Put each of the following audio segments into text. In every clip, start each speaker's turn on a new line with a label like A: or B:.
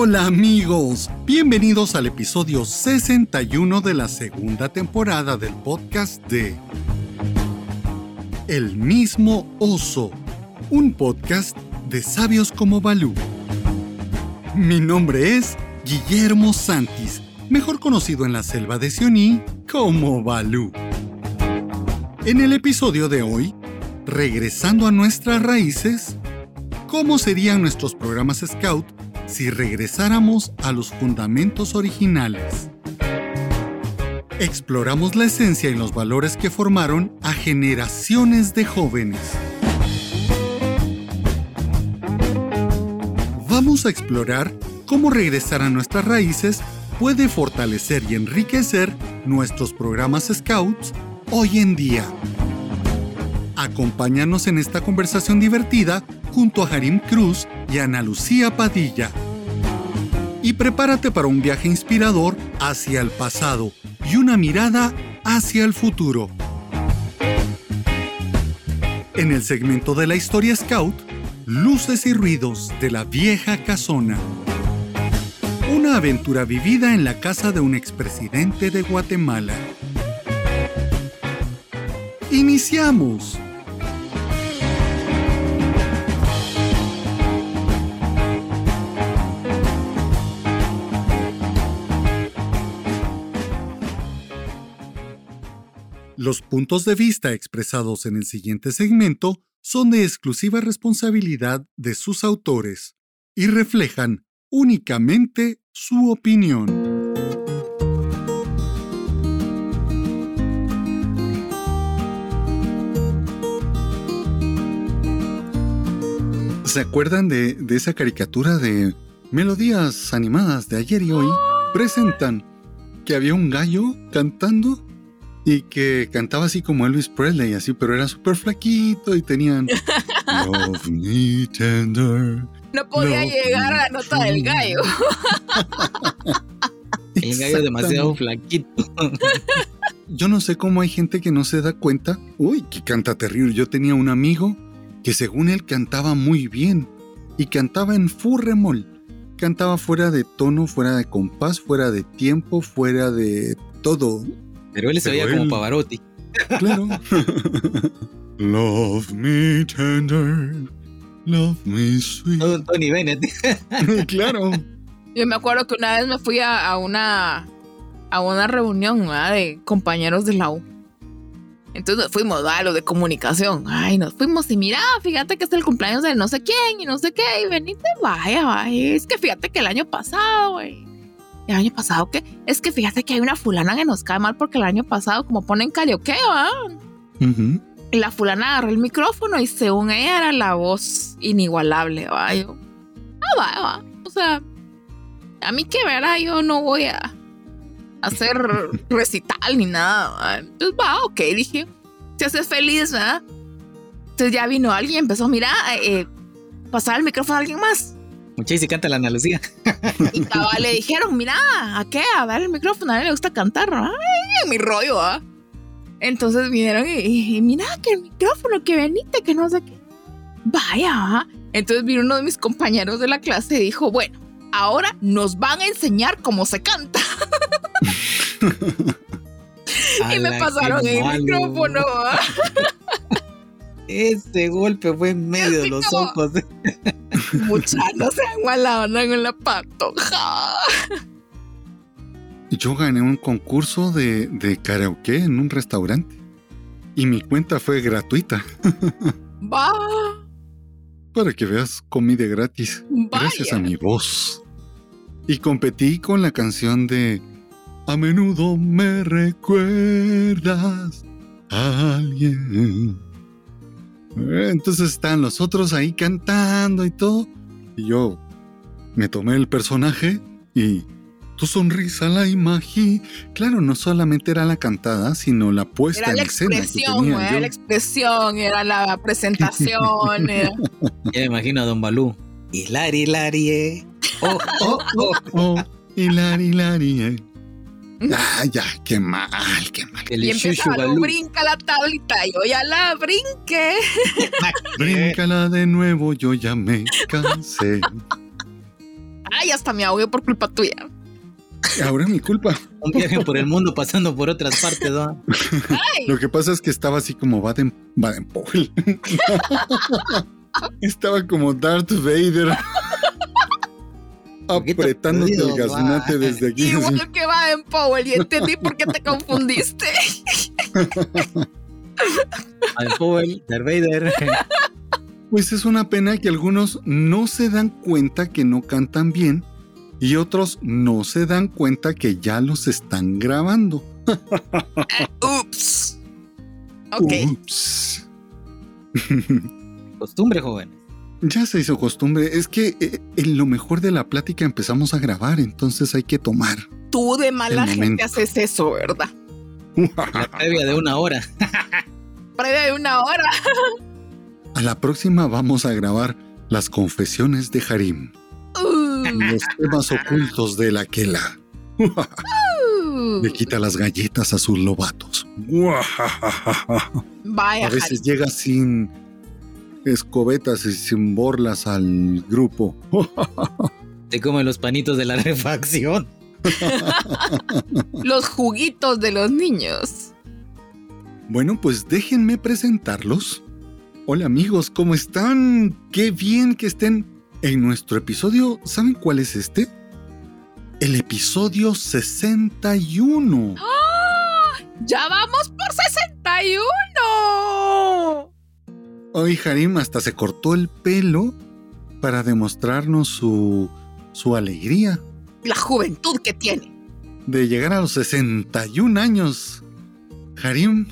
A: Hola amigos, bienvenidos al episodio 61 de la segunda temporada del podcast de El mismo oso, un podcast de sabios como Balú. Mi nombre es Guillermo Santis, mejor conocido en la selva de Sioní como Balú. En el episodio de hoy, regresando a nuestras raíces, ¿cómo serían nuestros programas Scout si regresáramos a los fundamentos originales? Exploramos la esencia y los valores que formaron a generaciones de jóvenes. Vamos a explorar cómo regresar a nuestras raíces puede fortalecer y enriquecer nuestros programas Scouts hoy en día. Acompáñanos en esta conversación divertida junto a Harim Cruz y Ana Lucía Padilla. Y prepárate para un viaje inspirador hacia el pasado y una mirada hacia el futuro. En el segmento de la historia Scout, Luces y ruidos de la vieja casona. Una aventura vivida en la casa de un expresidente de Guatemala. ¡Iniciamos! Los puntos de vista expresados en el siguiente segmento son de exclusiva responsabilidad de sus autores y reflejan únicamente su opinión. ¿Se acuerdan de, esa caricatura de melodías animadas de ayer y hoy? Presentan que había un gallo cantando y que cantaba así como Elvis Presley, así, pero era súper flaquito y tenían Love me tender.
B: No podía llegar a la nota del gallo.
C: El gallo demasiado flaquito.
A: Yo no sé cómo hay gente que no se da cuenta. Uy, que canta terrible. Yo tenía un amigo que según él cantaba muy bien y cantaba en furremol. Cantaba fuera de tono, fuera de compás, fuera de tiempo, fuera de todo.
C: Pero él se veía como Pavarotti.
A: Claro. love me tender, love me sweet.
C: Tony Bennett.
A: claro.
B: Yo me acuerdo que una vez me fui a, una a una reunión de compañeros de la U. Entonces nos fuimos a lo de comunicación. Ay, nos fuimos y mira, fíjate que es el cumpleaños de no sé quién y no sé qué. Y venite, vaya, vaya. Es que fíjate que el año pasado, güey el año pasado que es que fíjate que hay una fulana que nos cae mal porque el año pasado como ponen karaoke, ¿va? Y la fulana agarró el micrófono y según ella era la voz inigualable, ¿va? Yo, ah, va, va. O sea, a mí que verá, yo no voy a hacer recital ni nada. Entonces, va, ok, dije, si haces feliz, ¿verdad? Entonces ya vino alguien y empezó a mirar, eh, pasar el micrófono a alguien más.
C: Muchachos, y canta la Ana Lucía.
B: Y cabal le dijeron, mira, ¿a qué? A ver el micrófono, a él le gusta cantar, ¿no? Ay, mi rollo, ¿ah? Entonces vinieron y, mira que el micrófono, que venite, que no sé qué. Vaya, ¿ah? Entonces vino uno de mis compañeros de la clase y dijo, bueno, ahora nos van a enseñar cómo se canta. y me pasaron el micrófono.
C: Ese golpe fue en medio de los ojos.
B: Mucha, no se han en la patoja.
A: Yo gané un concurso de, de karaoke en un restaurante. Y mi cuenta fue gratuita.
B: Va.
A: Para que veas comida gratis. Gracias a mi voz. Y competí con la canción de A menudo me recuerdas a alguien. Entonces están los otros ahí cantando y todo. Y yo me tomé el personaje y tu sonrisa la imaginé. Claro, no solamente era la cantada, sino la puesta en escena.
B: Era la expresión, era la presentación.
C: Ya me imagino a Don Balú. Hilari, Hilari, eh. Oh, oh,
A: oh, oh. Hilari, Hilari, eh. Ah, ya, qué mal, qué mal.
B: y empieza a brinca la tablita, yo ya la brinqué.
A: Bríncala de nuevo, yo ya me cansé.
B: Ay, hasta me ahogué por culpa tuya.
A: Ahora es mi culpa.
C: Un viaje por el mundo pasando por otras partes, ¿no?
A: Lo que pasa es que estaba así como Baden, Baden Powell. estaba como Darth Vader. Apretándote el gaznate desde aquí.
B: Igual que Baden Powell y entendí por qué te confundiste.
C: Baden Powell, Darth Vader.
A: Pues es una pena que algunos no se dan cuenta que no cantan bien y otros no se dan cuenta que ya los están grabando.
B: ups. Ok.
A: Ups.
C: Costumbre, joven.
A: Ya se hizo costumbre. Es que eh, en lo mejor de la plática empezamos a grabar, entonces hay que tomar.
B: Tú de mala gente
A: momento.
B: haces eso, ¿verdad?
C: La previa de una hora.
B: Previa de una hora.
A: A la próxima vamos a grabar las confesiones de Harim,
B: Uh,
A: los temas ocultos de la Kela.
B: uh.
A: Le quita las galletas a sus lobatos.
B: Vaya,
A: A veces llega sin escobetas y sin borlas al grupo.
C: Te comen los panitos de la refacción.
B: los juguitos de los niños.
A: Bueno, pues déjenme presentarlos. Hola amigos, ¿cómo están? Qué bien que estén en nuestro episodio. ¿Saben cuál es este? El episodio 61.
B: ¡Ah! ¡Ya vamos por 61!
A: Hoy Harim hasta se cortó el pelo para demostrarnos su, su alegría
B: La juventud que tiene.
A: de llegar a los 61 años. Harim,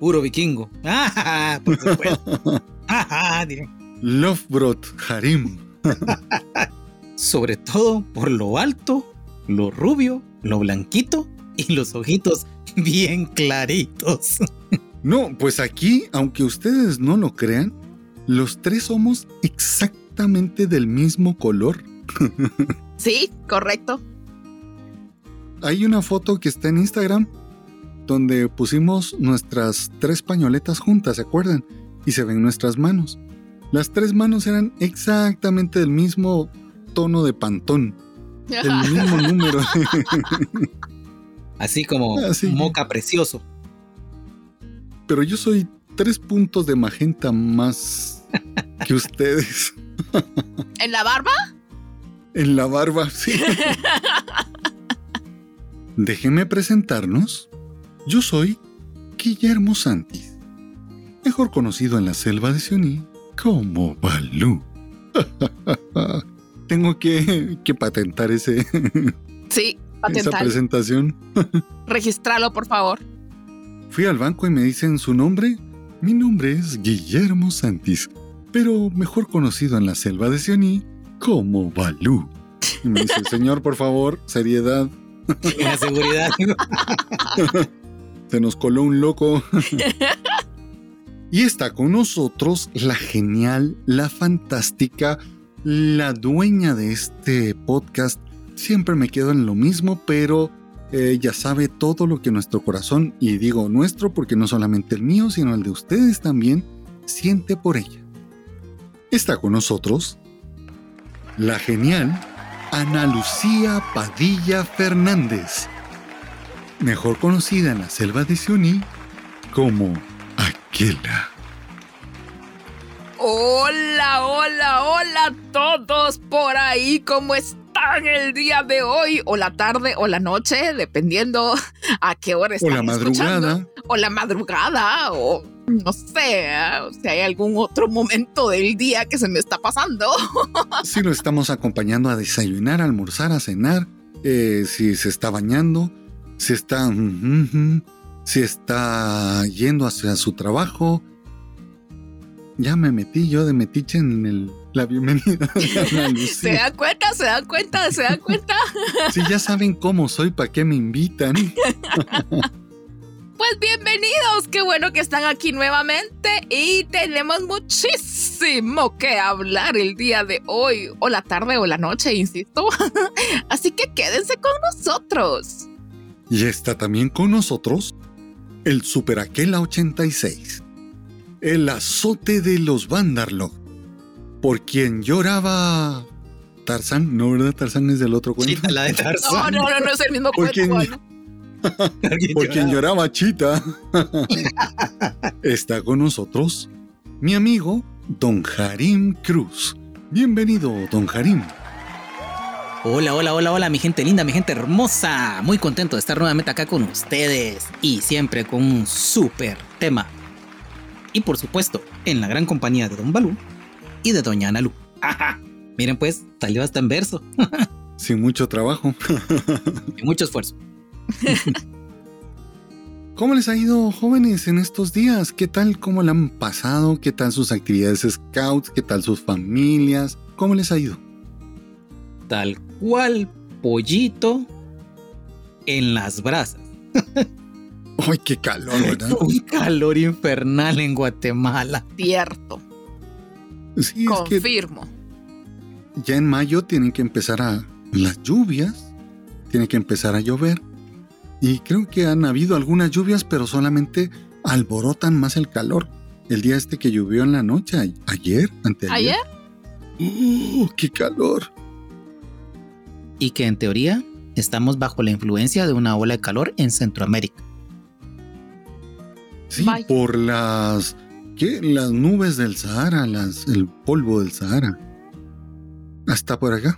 C: Puro vikingo. Ah, por supuesto. Ah,
A: Harim.
C: Sobre todo por lo alto, lo rubio, lo blanquito y los ojitos bien claritos.
A: No, pues aquí, aunque ustedes no lo crean, los tres somos exactamente del mismo color.
B: Sí, correcto.
A: Hay una foto que está en Instagram donde pusimos nuestras tres pañoletas juntas, ¿se acuerdan? Y se ven nuestras manos. Las tres manos eran exactamente del mismo tono de pantón, el mismo número.
C: Así como moca precioso.
A: Pero yo soy tres puntos de magenta más que ustedes.
B: ¿En la barba?
A: En la barba, sí. Déjenme presentarnos. Yo soy Guillermo Santis, mejor conocido en la selva de Sioní como Balú. Tengo que, que patentar ese,
B: Sí,
A: esa
B: patental.
A: presentación.
B: Registralo, por favor.
A: Fui al banco y me dicen su nombre. Mi nombre es Guillermo Santis, pero mejor conocido en la selva de Sioní como Balú. Y me dice, señor, por favor, seriedad.
C: La seguridad.
A: Se nos coló un loco. y está con nosotros la genial, la fantástica, la dueña de este podcast. Siempre me quedo en lo mismo, pero ella sabe todo lo que nuestro corazón, y digo nuestro porque no solamente el mío, sino el de ustedes también, siente por ella. Está con nosotros la genial Ana Lucía Padilla Fernández mejor conocida en la selva de Sioní como Aquela.
B: Hola, hola, hola a todos por ahí. ¿Cómo están el día de hoy? O la tarde o la noche, dependiendo a qué hora
A: O
B: están
A: la madrugada.
B: escuchando. O la madrugada, o no sé, si hay algún otro momento del día que se me está pasando.
A: Si lo estamos acompañando a desayunar, a almorzar, a cenar, eh, si se está bañando, si está, si está yendo hacia su trabajo. Ya me metí yo de metiche en el- la bienvenida de Ana
B: ¿Se dan cuenta? ¿Se dan cuenta? ¿Se dan cuenta?
A: Si ya saben cómo soy, ¿para qué me invitan?
B: Pues bienvenidos, qué bueno que están aquí nuevamente y tenemos muchísimo que hablar el día de hoy, o la tarde o la noche, insisto. Así que quédense con nosotros.
A: Y está también con nosotros el Super Aquela 86, el azote de los Vandarlok, por quien lloraba Tarzán, no, ¿verdad? Tarzán es del otro cuento.
C: Chita, la de Tarzán.
B: No, no, no, no es el mismo
A: ¿Por
B: cuento.
A: quién?
B: ¿no?
A: Por quien lloraba Chita. Está con nosotros mi amigo Don Harim Cruz. Bienvenido, Don Harim.
C: Hola, hola, hola, hola, mi gente linda, mi gente hermosa. Muy contento de estar nuevamente acá con ustedes y siempre con un súper tema. Y por supuesto, en la gran compañía de Don Balú y de Doña Analu. Miren pues, salió hasta en verso.
A: Sin mucho trabajo.
C: y mucho esfuerzo.
A: ¿Cómo les ha ido, jóvenes, en estos días? ¿Qué tal? ¿Cómo le han pasado? ¿Qué tal sus actividades scouts? ¿Qué tal sus familias? ¿Cómo les ha ido?
C: Tal cual pollito en las brasas.
A: ¡Ay, qué calor, verdad!
C: Un calor infernal en Guatemala.
B: Cierto.
A: Sí, es que
B: Confirmo.
A: ya en mayo tienen que empezar a las lluvias, tiene que empezar a llover. Y creo que han habido algunas lluvias, pero solamente alborotan más el calor. El día este que llovió en la noche, ayer, anteayer.
B: ¿Ayer?
A: ¡Uh, qué calor!
C: Y que en teoría estamos bajo la influencia de una ola de calor en Centroamérica.
A: Sí, por las ¿qué? las nubes del Sahara, las, el polvo del Sahara. Hasta por acá.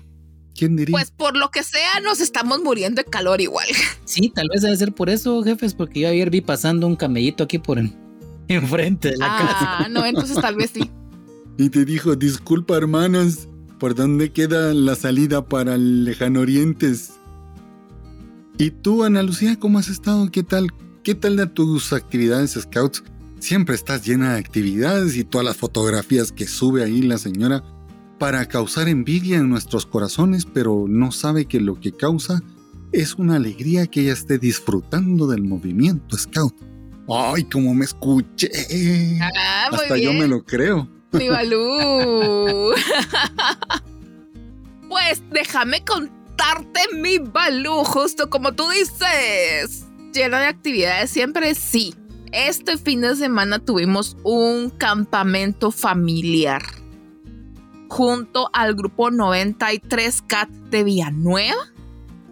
A: ¿Quién diría?
B: Pues por lo que sea, nos estamos muriendo de calor igual.
C: Sí, tal vez debe ser por eso, jefes, porque yo ayer vi pasando un camellito aquí por en, enfrente de la casa.
B: Ah, no, entonces tal vez sí.
A: Y te dijo, disculpa hermanos, ¿por dónde queda la salida para el lejano orientes? ¿Y tú, Ana Lucía, cómo has estado? ¿Qué tal? ¿Qué tal de tus actividades scouts? Siempre estás llena de actividades y todas las fotografías que sube ahí la señora para causar envidia en nuestros corazones, pero no sabe que lo que causa es una alegría que ella esté disfrutando del movimiento scout. ¡Ay, cómo me escuché!
B: Ah, muy
A: Hasta
B: bien.
A: yo me lo creo.
B: Mi Balú. pues déjame contarte, mi Balú, justo como tú dices. Lleno de actividades siempre, sí. Este fin de semana tuvimos un campamento familiar junto al grupo 93 CAT de Villanueva,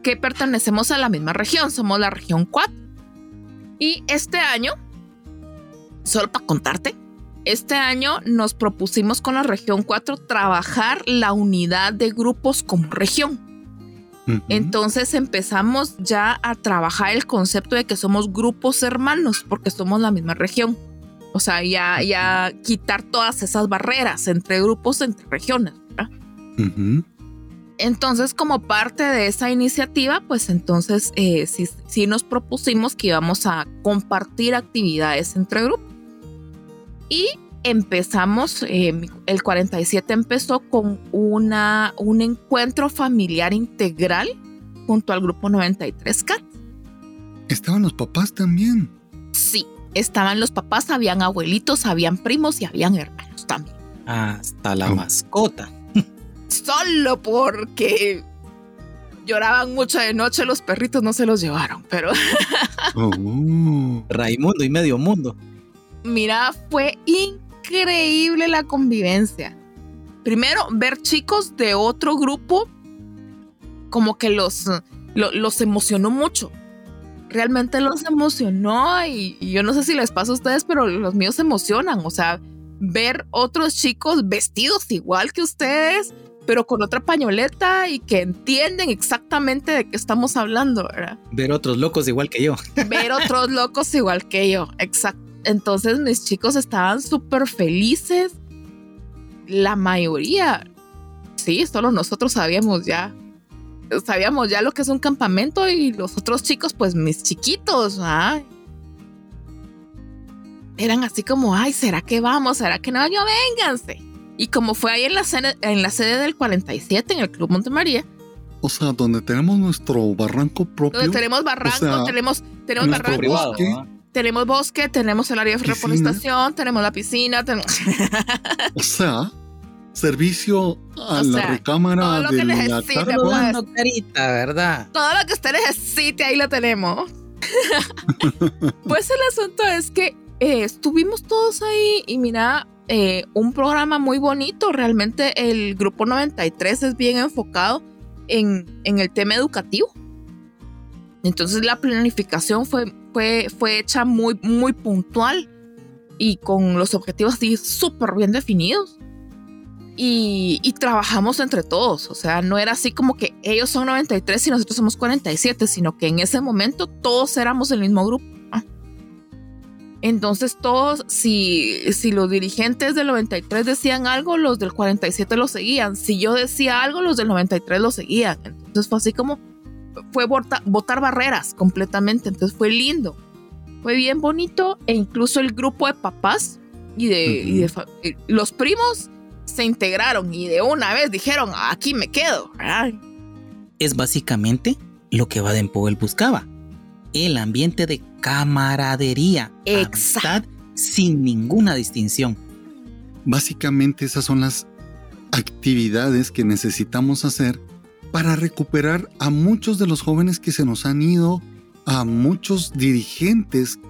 B: que pertenecemos a la misma región, somos la región 4. Y este año, solo para contarte, este año nos propusimos con la región 4 trabajar la unidad de grupos como región. Entonces empezamos ya a trabajar el concepto de que somos grupos hermanos porque somos la misma región. O sea, ya, ya quitar todas esas barreras entre grupos, entre regiones. ¿verdad? Entonces, como parte de esa iniciativa, pues entonces eh, sí, sí nos propusimos que íbamos a compartir actividades entre grupos. Y empezamos, eh, el 47 empezó con una, un encuentro familiar integral junto al grupo 93 CAT.
A: Estaban los papás también.
B: Sí, estaban los papás, habían abuelitos, habían primos y habían hermanos también.
C: Hasta la
A: Oh.
C: mascota.
B: Solo porque lloraban mucho de noche, los perritos no se los llevaron, pero
A: Oh.
C: Raimundo y medio mundo.
B: Mira, fue increíble la convivencia. Primero, ver chicos de otro grupo como que los, lo- los emocionó mucho. Realmente los emocionó y, y yo no sé si les pasa a ustedes, pero los míos se emocionan. O sea, ver otros chicos vestidos igual que ustedes, pero con otra pañoleta y que entienden exactamente de qué estamos hablando, ¿verdad?
C: Ver otros locos igual que yo.
B: ver otros locos igual que yo. Exacto. Entonces mis chicos estaban súper felices. La mayoría, sí, solo nosotros sabíamos ya. Sabíamos ya lo que es un campamento y los otros chicos, pues mis chiquitos, ¿ah? eran así como, ay, ¿será que vamos? ¿Será que no? Yo vénganse. Y como fue ahí en la, sede, en la sede del 47, en el Club Montemaría,
A: O sea, donde tenemos nuestro barranco propio.
B: donde tenemos barranco,
A: sea,
B: tenemos, tenemos barranco,
C: Privado.
B: Tenemos bosque, tenemos el área de reforestación, tenemos la piscina, tenemos
A: O sea, servicio a
B: O
A: la
B: sea,
A: recámara
B: todo lo
A: de
B: que
A: la
B: necesite,
A: tarde.
B: pues.
C: Carita, ¿verdad?
B: todo lo que usted necesite, ahí lo tenemos. pues el asunto es que eh, estuvimos todos ahí y mira, eh, un programa muy bonito. Realmente el grupo 93 es bien enfocado en, en el tema educativo. Entonces la planificación fue, fue, fue hecha muy, muy puntual y con los objetivos así súper bien definidos. Y, y, trabajamos entre todos, o sea, no era así como que ellos son 93 y nosotros somos 47, sino que en ese momento todos éramos el mismo grupo. Entonces todos, si, si los dirigentes del 93 decían algo, los del 47 lo seguían. Si yo decía algo, los del 93 lo seguían. Entonces fue así como, fue botar barreras completamente. Entonces fue lindo. Fue bien bonito e incluso el grupo de papás y de, los primos se integraron y de una vez dijeron, aquí me quedo.
C: Es básicamente lo que Baden Powell buscaba. El ambiente de camaradería, amistad sin ninguna distinción.
A: Básicamente esas son las actividades que necesitamos hacer para recuperar a muchos de los jóvenes que se nos han ido, a muchos dirigentes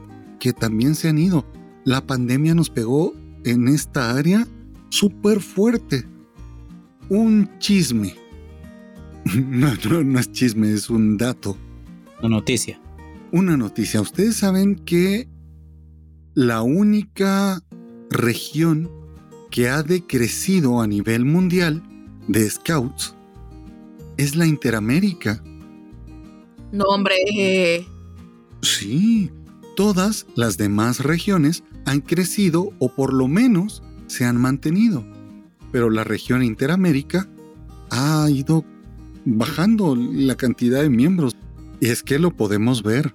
A: que también se han ido. La pandemia nos pegó en esta área súper fuerte. Un chisme. No, no, no es chisme, es un dato.
C: Una noticia
A: una noticia. Ustedes saben que la única región que ha decrecido a nivel mundial de scouts es la Interamérica.
B: No, hombre.
A: Sí, todas las demás regiones han crecido o por lo menos se han mantenido. Pero la región Interamérica ha ido bajando la cantidad de miembros. Y es que lo podemos ver.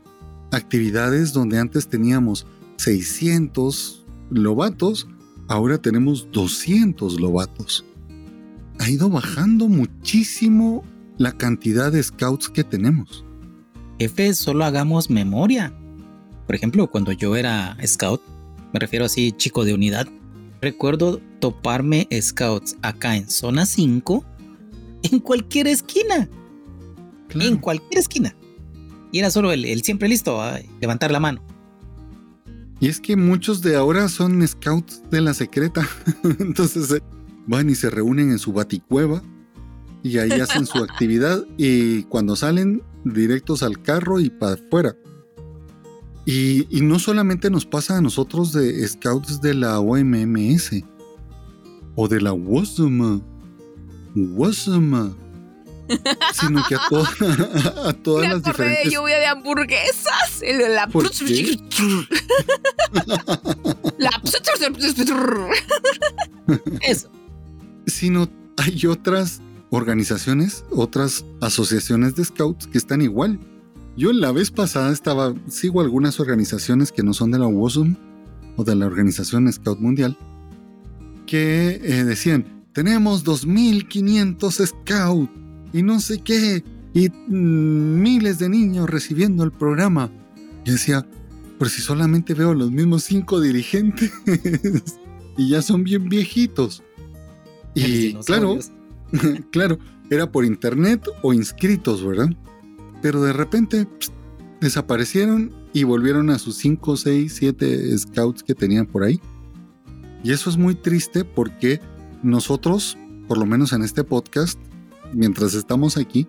A: Actividades donde antes teníamos 600 lobatos, ahora tenemos 200 lobatos. Ha ido bajando muchísimo la cantidad de scouts que tenemos.
C: Jefe, solo hagamos memoria. Por ejemplo, cuando yo era scout, me refiero así chico de unidad, recuerdo toparme scouts acá en zona 5 en cualquier esquina. En cualquier esquina. Y era solo el, siempre listo a levantar la mano.
A: Y es que muchos de ahora son scouts de la secreta. Entonces eh, van y se reúnen en su baticueva y ahí hacen su actividad y cuando salen directos al carro y para afuera. Y, y, no solamente nos pasa a nosotros de scouts de la OMMS o de la WASM. WASM sino que a, a, todas
B: Me
A: las diferentes.
B: de lluvia de hamburguesas. La. la.
C: Eso.
A: Sino hay otras organizaciones, otras asociaciones de scouts que están igual. Yo la vez pasada estaba, sigo algunas organizaciones que no son de la WOSUM o de la Organización Scout Mundial, que eh, decían, tenemos 2.500 scouts y no sé qué, y miles de niños recibiendo el programa. Y decía, pero si solamente veo los mismos cinco dirigentes y ya son bien viejitos. Y claro, claro, era por internet o inscritos, ¿verdad? Pero de repente desaparecieron y volvieron a sus 5, 6, 7 scouts que tenían por ahí. Y eso es muy triste porque nosotros, por lo menos en este podcast, mientras estamos aquí,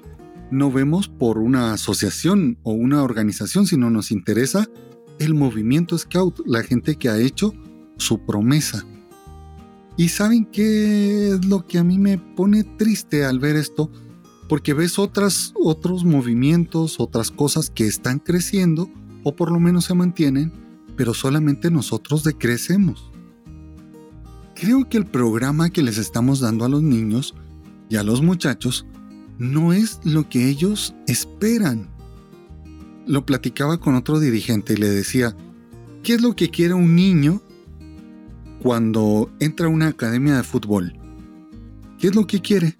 A: no vemos por una asociación o una organización, sino nos interesa el movimiento Scout, la gente que ha hecho su promesa. Y saben qué es lo que a mí me pone triste al ver esto, porque ves otras, otros movimientos, otras cosas que están creciendo o por lo menos se mantienen, pero solamente nosotros decrecemos. Creo que el programa que les estamos dando a los niños y a los muchachos no es lo que ellos esperan. Lo platicaba con otro dirigente y le decía, ¿qué es lo que quiere un niño cuando entra a una academia de fútbol? ¿Qué es lo que quiere?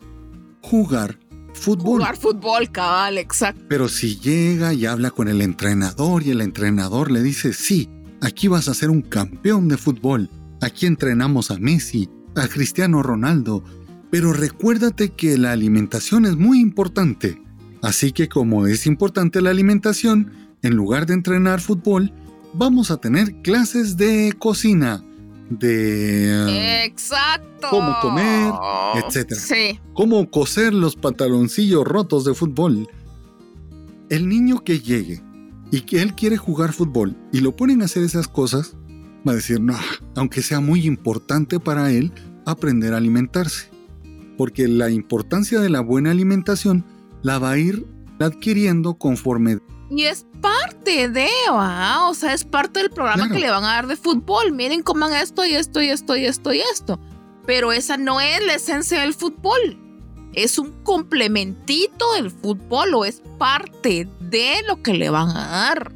A: Jugar fútbol.
B: Jugar fútbol, cabal, exacto.
A: Pero si llega y habla con el entrenador y el entrenador le dice, sí, aquí vas a ser un campeón de fútbol, aquí entrenamos a Messi, a Cristiano Ronaldo, pero recuérdate que la alimentación es muy importante. Así que como es importante la alimentación, en lugar de entrenar fútbol, vamos a tener clases de cocina. De
B: Exacto.
A: cómo comer, etcétera.
B: Sí.
A: Cómo coser los pantaloncillos rotos de fútbol. El niño que llegue y que él quiere jugar fútbol y lo ponen a hacer esas cosas, va a decir, no, aunque sea muy importante para él aprender a alimentarse. Porque la importancia de la buena alimentación la va a ir adquiriendo conforme
B: Y es parte de, ¿va? o sea, es parte del programa
A: Claro.
B: que le van a dar de fútbol. Miren, coman esto y esto y esto y esto y esto. Pero esa no es la esencia del fútbol. Es un complementito del fútbol o es parte de lo que le van a dar.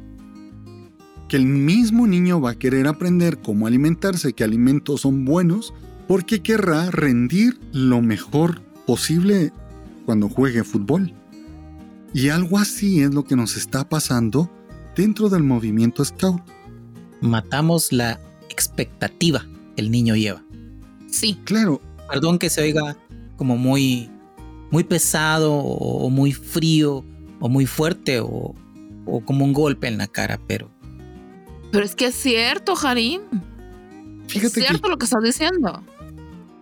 A: que el mismo niño va a querer aprender cómo alimentarse, qué alimentos son buenos, porque querrá rendir lo mejor posible cuando juegue fútbol. Y algo así es lo que nos está pasando dentro del movimiento Scout.
C: Matamos la expectativa que el niño lleva.
B: Sí.
A: Claro,
C: Perdón que se oiga como muy, muy pesado o muy frío o muy fuerte o, o como un golpe en la cara, pero
B: Pero es que es cierto, Harim. Es
A: fíjate que
B: cierto lo que estás diciendo.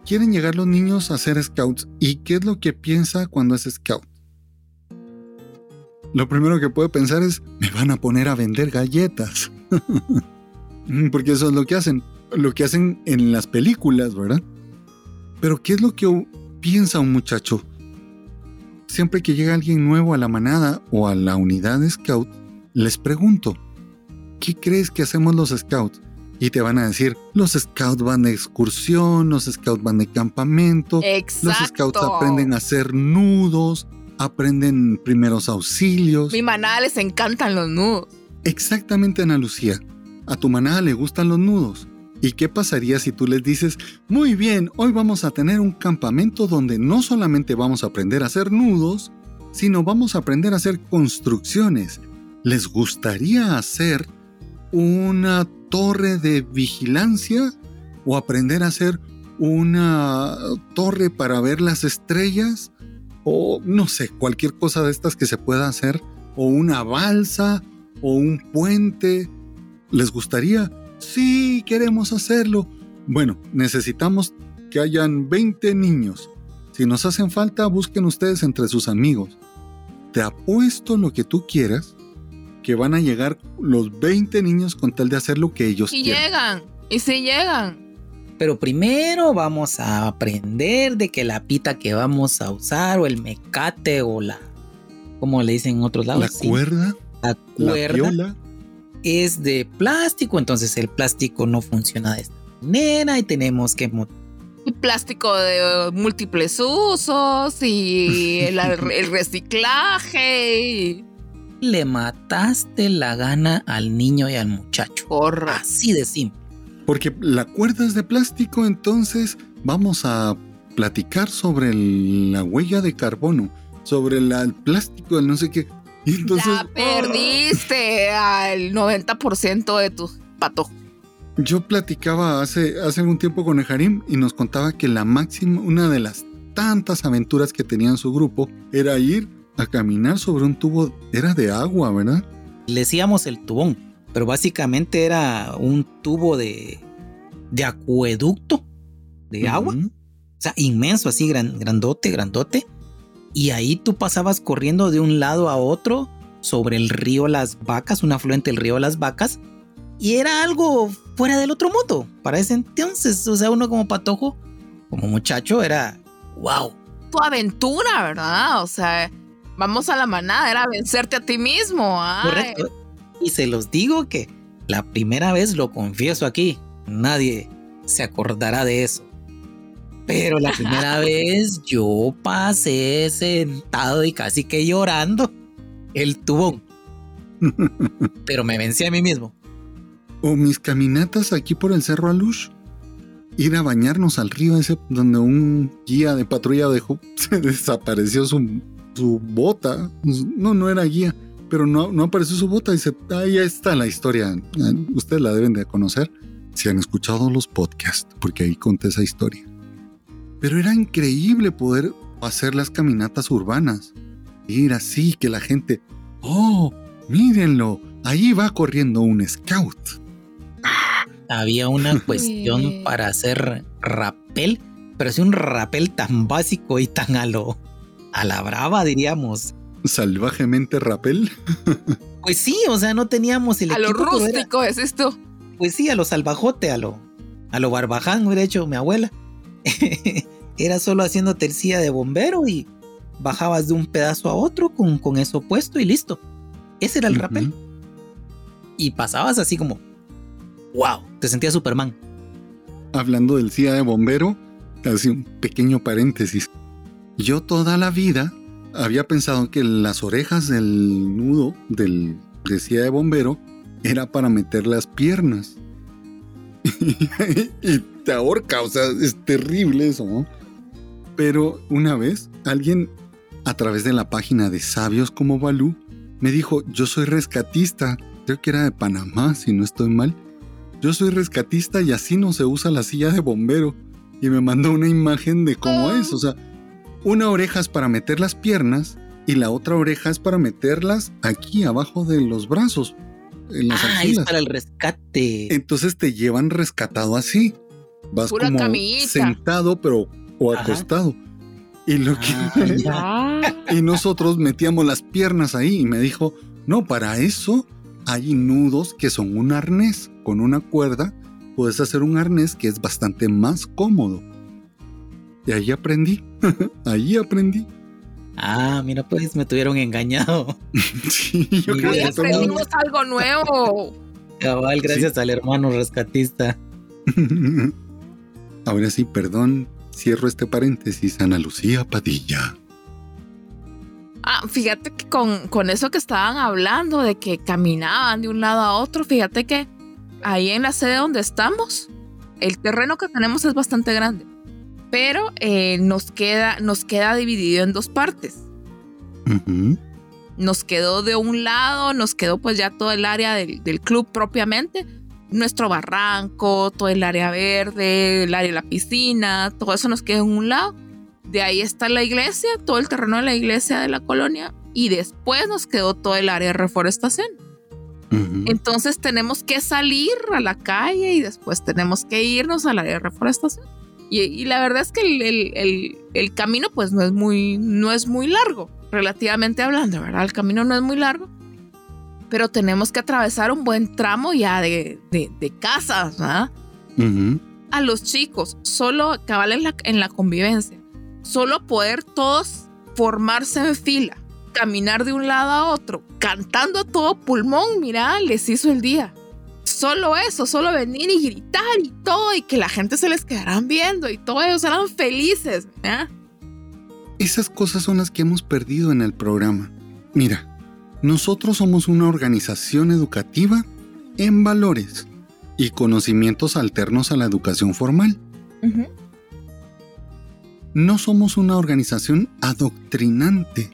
A: quieren llegar los niños a ser scouts. ¿Y qué es lo que piensa cuando es scout? Lo primero que puede pensar es, me van a poner a vender galletas. Porque eso es lo que hacen. Lo que hacen en las películas, ¿verdad? Pero ¿qué es lo que piensa un muchacho? Siempre que llega alguien nuevo a la manada o a la unidad de scout, les pregunto, ¿qué crees que hacemos los scouts? Y te van a decir, los scouts van de excursión, los scouts van de campamento,
B: Exacto.
A: los scouts aprenden a hacer nudos, aprenden primeros auxilios.
B: Mi manada les encantan los nudos.
A: Exactamente, Ana Lucía. A tu manada le gustan los nudos. ¿Y qué pasaría si tú les dices, muy bien, hoy vamos a tener un campamento donde no solamente vamos a aprender a hacer nudos, sino vamos a aprender a hacer construcciones? ¿Les gustaría hacer una torre de vigilancia o aprender a hacer una torre para ver las estrellas? O no sé, cualquier cosa de estas que se pueda hacer, o una balsa, o un puente. ¿Les gustaría? Sí, queremos hacerlo. Bueno, necesitamos que hayan 20 niños. Si nos hacen falta, busquen ustedes entre sus amigos. Te apuesto lo que tú quieras que van a llegar los 20 niños con tal de hacer lo que ellos
B: Y
A: quieran.
B: llegan. Y sí llegan.
C: Pero primero vamos a aprender de que la pita que vamos a usar o el mecate o la, como le dicen en otros lados,
A: La
C: Sí,
A: cuerda,
C: la
A: la
C: cuerda
A: piola.
C: es de plástico, entonces el plástico no funciona de esta manera y tenemos que
B: Y plástico de múltiples usos y el, el reciclaje. Y...
C: le mataste la gana al niño y al muchacho.
B: Porra.
C: Así de simple.
A: Porque la cuerda es de plástico, entonces vamos a platicar sobre el- la huella de carbono, sobre la- el plástico, el no sé qué. Y entonces,
B: ya perdiste al 90% de tus patojos.
A: yo platicaba hace, hace algún tiempo con Ejarim y nos contaba que la máxima, una de las tantas aventuras que tenía en su grupo era ir a caminar sobre un tubo, era de agua, ¿verdad?
C: Le decíamos el tubón, pero básicamente era un tubo de, de acueducto de agua. O sea, inmenso, así, gran- grandote, grandote. Y ahí tú pasabas corriendo de un lado a otro sobre el río Las Vacas, un afluente del río Las Vacas. Y era algo fuera del otro mundo para ese entonces. O sea, uno como patojo, como muchacho, era wow.
B: Tu aventura, ¿verdad? O sea, vamos a la manada, era vencerte a ti mismo. ay.
C: Correcto. Y se los digo que la primera vez lo confieso aquí. Nadie se acordará de eso. Pero la primera vez yo pasé sentado y casi que llorando el tubón. Pero me vencí a mí mismo.
A: O mis caminatas aquí por el Cerro Alush. Ir a bañarnos al río ese donde un guía de patrulla dejó, se desapareció su, su bota. No, no era guía, pero no, no apareció su bota. Dice, ahí está la historia. Ustedes la deben de conocer si han escuchado los podcasts, porque ahí conté esa historia. Pero era increíble poder hacer las caminatas urbanas. Ir así, que la gente, oh, mírenlo, ahí va corriendo un scout.
C: había una cuestión para hacer rapel, pero es un rapel tan básico y tan a lo a la brava, diríamos.
A: Salvajemente rapel.
C: pues sí, o sea, no teníamos el
B: A lo rústico es esto.
C: Pues sí, a lo salvajote, a lo a lo barbaján, hubiera hecho mi abuela. era solo haciendo tercia de bombero y bajabas de un pedazo a otro con, con eso puesto y listo. Ese era el rapel. Y pasabas así como, wow, te sentías Superman.
A: Hablando del CIA de bombero, así un pequeño paréntesis. Yo toda la vida había pensado que las orejas del nudo del de CIA de bombero era para meter las piernas. y te ahorca, o sea, es terrible eso, ¿no? Pero una vez alguien a través de la página de Sabios como Balú me dijo, yo soy rescatista, creo que era de Panamá, si no estoy mal. Yo soy rescatista y así no se usa la silla de bombero. Y me mandó una imagen de cómo es, o sea, una oreja es para meter las piernas y la otra oreja es para meterlas aquí abajo de los brazos. En las
C: ah, es para el rescate.
A: Entonces te llevan rescatado así. Vas como sentado, pero o acostado. Y lo que ah, y nosotros metíamos las piernas ahí y me dijo, "No, para eso hay nudos que son un arnés con una cuerda, puedes hacer un arnés que es bastante más cómodo." Y ahí aprendí. ahí aprendí.
C: Ah, mira, pues me tuvieron engañado.
B: sí, yo creo que aprendimos algo nuevo.
C: Cabal, gracias al hermano rescatista.
A: Ahora sí, perdón, cierro este paréntesis, Ana Lucía Padilla.
B: Ah, fíjate que con, con eso que estaban hablando, de que caminaban de un lado a otro, fíjate que ahí en la sede donde estamos, el terreno que tenemos es bastante grande, pero eh, nos, queda, nos queda dividido en dos partes. Nos quedó de un lado, nos quedó pues ya todo el área del, del club propiamente, nuestro barranco, todo el área verde, el área de la piscina, todo eso nos queda en un lado. De ahí está la iglesia, todo el terreno de la iglesia de la colonia y después nos quedó todo el área de reforestación. Entonces tenemos que salir a la calle y después tenemos que irnos al área de reforestación. Y, la verdad es que el, el, camino pues no es, muy, no es muy largo, relativamente hablando, ¿verdad? El camino no es muy largo pero tenemos que atravesar un buen tramo ya de, de, casas, ¿verdad? A los chicos, solo cabal en la, en la convivencia, solo poder todos formarse en fila, caminar de un lado a otro, cantando a todo pulmón, mira, les hizo el día. Solo eso, solo venir y gritar y todo, y que la gente se les quedaran viendo y todos ellos eran felices. ¿verdad?
A: Esas cosas son las que hemos perdido en el programa. Mira, nosotros somos una organización educativa en valores y conocimientos alternos a la educación formal. No somos una organización adoctrinante.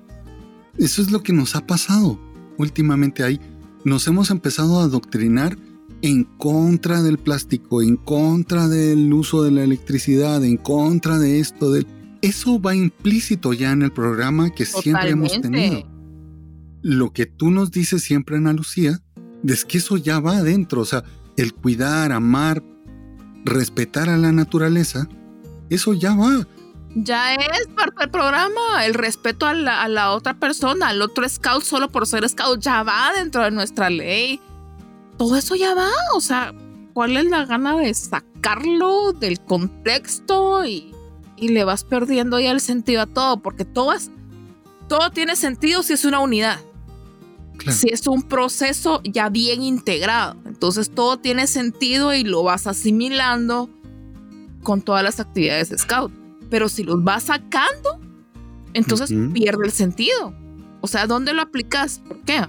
A: Eso es lo que nos ha pasado últimamente ahí. Nos hemos empezado a adoctrinar en contra del plástico, en contra del uso de la electricidad, en contra de esto, de... Eso va implícito ya en el programa que siempre hemos tenido lo que tú nos dices siempre, Ana Lucía, es que eso ya va adentro, o sea, el cuidar, amar, respetar a la naturaleza, eso ya va.
B: Ya es parte del programa, el respeto a la, otra persona, al otro scout solo por ser scout, ya va dentro de nuestra ley. Todo eso ya va, o sea, ¿cuál es la gana de sacarlo del contexto y, y le vas perdiendo ya el sentido a todo? Porque todo, es, todo tiene sentido si es una unidad si es un proceso ya bien integrado. Entonces todo tiene sentido y lo vas asimilando con todas las actividades de Scout. Pero si los vas sacando, entonces pierde el sentido. O sea, ¿dónde lo aplicas? ¿Por qué?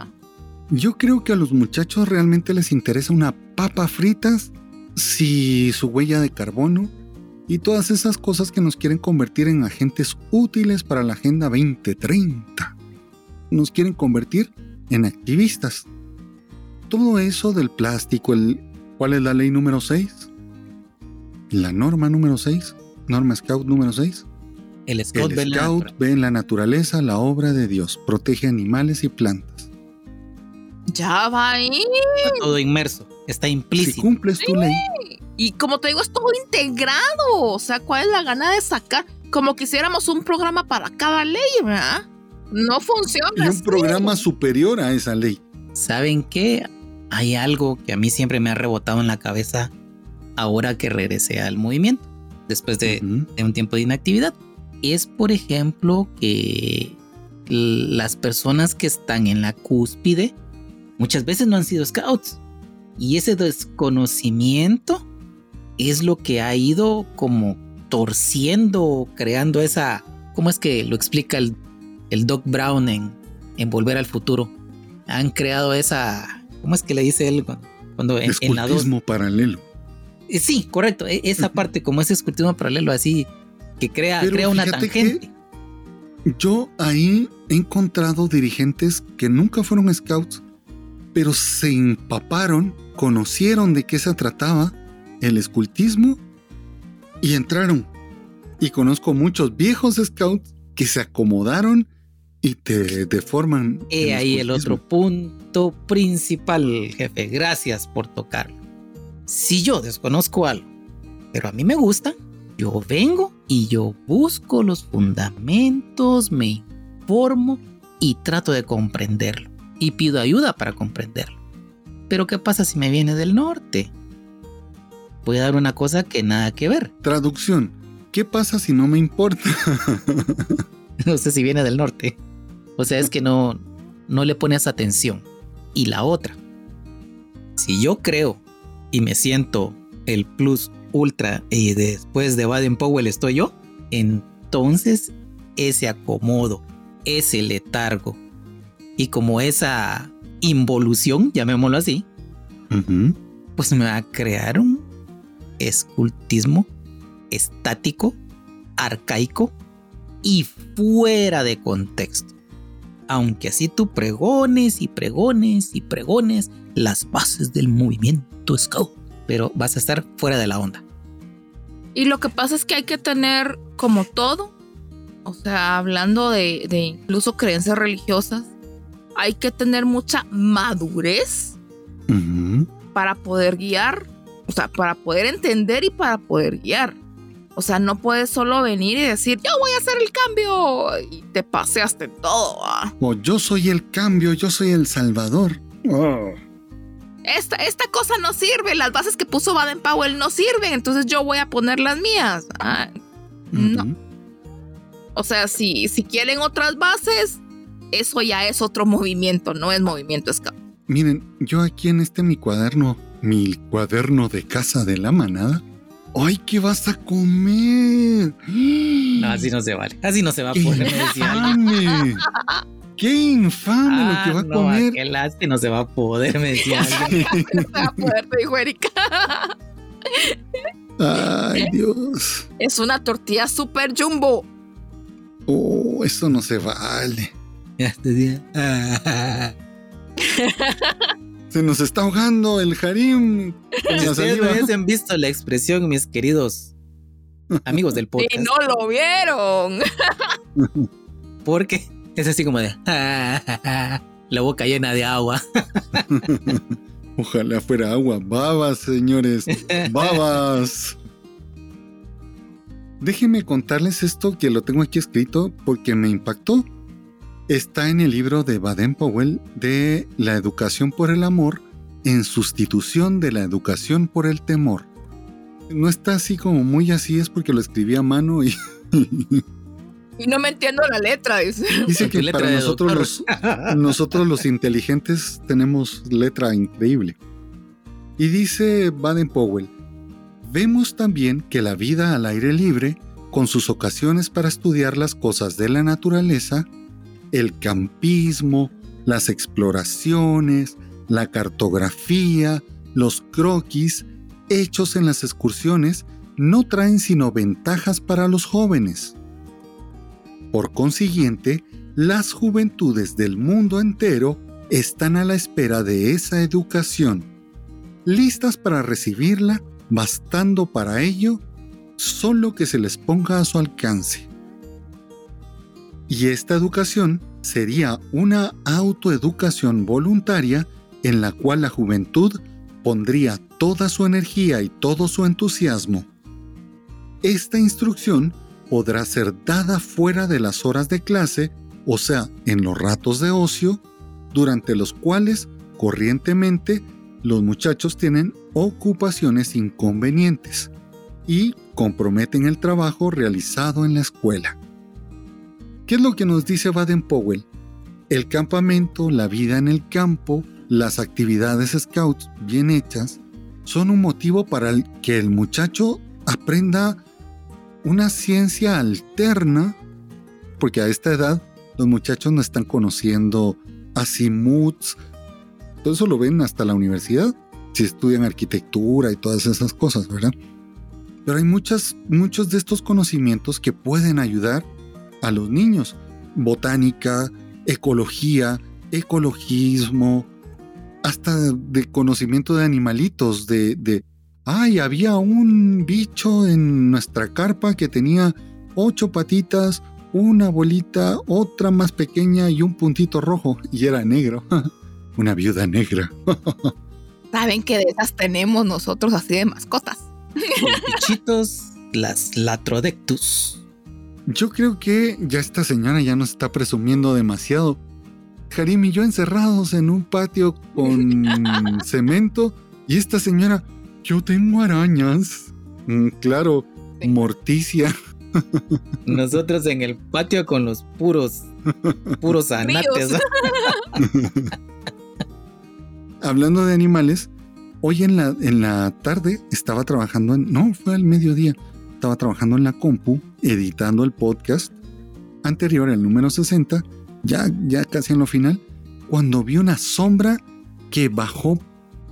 A: Yo creo que a los muchachos realmente les interesa una papa fritas, si su huella de carbono y todas esas cosas que nos quieren convertir en agentes útiles para la Agenda 2030. Nos quieren convertir en activistas. Todo eso del plástico, el, ¿cuál es la ley número 6? La norma número 6, norma Scout número 6.
C: El Scout,
A: ve, en la naturaleza la obra de Dios, protege animales y plantas.
B: Ya va ahí.
C: todo inmerso. Está implícito.
A: Si cumples tu ley.
B: Y como te digo, es todo integrado. O sea, ¿cuál es la gana de sacar? Como quisiéramos un programa para cada ley, ¿verdad? No funciona.
A: Y un programa superior a esa ley.
C: ¿Saben qué? Hay algo que a mí siempre me ha rebotado en la cabeza ahora que regresé al movimiento, después de, de un tiempo de inactividad. Es, por ejemplo, que las personas que están en la cúspide muchas veces no han sido scouts. Y ese desconocimiento es lo que ha ido como torciendo, creando esa... ¿Cómo es que lo explica el, el Doc Brown en, en Volver al Futuro? Han creado esa... ¿Cómo es que le dice él cuando,
A: en, en paralelo.
C: Eh, sí, correcto. E, esa parte, como ese escultismo paralelo, así que crea, crea una tangente.
A: Yo ahí he encontrado dirigentes que nunca fueron scouts, pero se empaparon, conocieron de qué se trataba el escultismo y entraron. Y conozco muchos viejos scouts que se acomodaron y te deforman.
C: He ahí el otro punto principal, jefe. Gracias por tocarlo. Si yo desconozco algo, pero a mí me gusta, yo vengo y yo busco los fundamentos, me informo y trato de comprenderlo. Y pido ayuda para comprenderlo. Pero ¿qué pasa si me viene del norte? Voy a dar una cosa que nada que ver.
A: Traducción. ¿Qué pasa si no me importa?
C: no sé si viene del norte. O sea, es que no, no le pones atención. Y la otra. Si yo creo y me siento el plus Ultra y después de Baden Powell estoy yo, entonces ese acomodo, ese letargo y como esa involución, llamémoslo así, pues me va a crear un escultismo estático, arcaico y fuera de contexto. Aunque así tú pregones y pregones y pregones las bases del movimiento scout pero vas a estar fuera de la onda.
B: Y lo que pasa es que hay que tener como todo, o sea, hablando de, incluso creencias religiosas, hay que tener mucha madurez para poder guiar, o sea, para poder entender y para poder guiar. O sea, no puedes solo venir y decir, yo voy a hacer el cambio y te paseaste todo.
A: O yo soy el cambio, yo soy el salvador. Oh
B: esta, esta cosa no sirve, las bases que puso Baden Powell no sirven, entonces yo voy a poner las mías. Ah, no. O sea, si, si quieren otras bases, eso ya es otro movimiento, no es movimiento scout.
A: Miren, yo aquí en este mi cuaderno, mi cuaderno de casa de la manada, ¡Ay, qué vas a comer!
C: No, así no se vale. Así no se va a poder.
A: ¡Qué infame lo que va a comer!
C: ¡Qué lástima! No se va a poder, me decía
B: alguien. no se va a poder, te dijo Erika.
A: ¡Ay, Dios!
B: Es una tortilla super jumbo.
A: Oh, eso no se vale.
C: Ya te dije.
A: Se nos está ahogando el harim.
C: Ustedes no visto la expresión, mis queridos amigos del podcast.
B: Y no lo vieron.
C: Porque es así como de la boca llena de agua.
A: Ojalá fuera agua. Babas, señores. Babas. Déjenme contarles esto que lo tengo aquí escrito porque me impactó. Está en el libro de Baden Powell de La educación por el amor en sustitución de la educación por el temor. No está así como muy así, es porque lo escribí a mano y
B: Y no me entiendo la letra, dice.
A: Dice que para nosotros los, nosotros los inteligentes tenemos letra increíble. Y dice Baden Powell, vemos también que la vida al aire libre, con sus ocasiones para estudiar las cosas de la naturaleza, el campismo, las exploraciones, la cartografía, los croquis, hechos en las excursiones, no traen sino ventajas para los jóvenes. Por consiguiente, las juventudes del mundo entero están a la espera de esa educación, listas para recibirla, bastando para ello solo que se les ponga a su alcance. Y esta educación sería una autoeducación voluntaria en la cual la juventud pondría toda su energía y todo su entusiasmo, esta instrucción podrá ser dada fuera de las horas de clase, o sea, en los ratos de ocio, durante los cuales corrientemente los muchachos tienen ocupaciones inconvenientes y comprometen el trabajo realizado en la escuela. ¿Qué es lo que nos dice Baden-Powell? El campamento, la vida en el campo, las actividades scouts bien hechas, son un motivo para que el muchacho aprenda una ciencia alterna, porque a esta edad los muchachos no están conociendo azimuts, todo eso lo ven hasta la universidad, si estudian arquitectura y todas esas cosas, ¿verdad? Pero hay muchas, muchos de estos conocimientos que pueden ayudar a los niños. Botánica, ecología, ecologismo, hasta de conocimiento de animalitos, de, de, ay, había un bicho en nuestra carpa que tenía ocho patitas, una bolita, otra más pequeña y un puntito rojo, y era negro. una viuda negra.
B: Saben que de esas tenemos nosotros así de mascotas.
C: Los bichitos, las latrodectus.
A: Yo creo que ya esta señora ya nos está presumiendo demasiado. Karim y yo encerrados en un patio con cemento y esta señora, yo tengo arañas. Mm, claro, morticia.
C: Nosotros en el patio con los puros, puros anates.
A: Hablando de animales, hoy en la, en la tarde estaba trabajando en, no, fue al mediodía, estaba trabajando en la compu, editando el podcast anterior, el número 60, ya, ya casi en lo final, cuando vi una sombra que bajó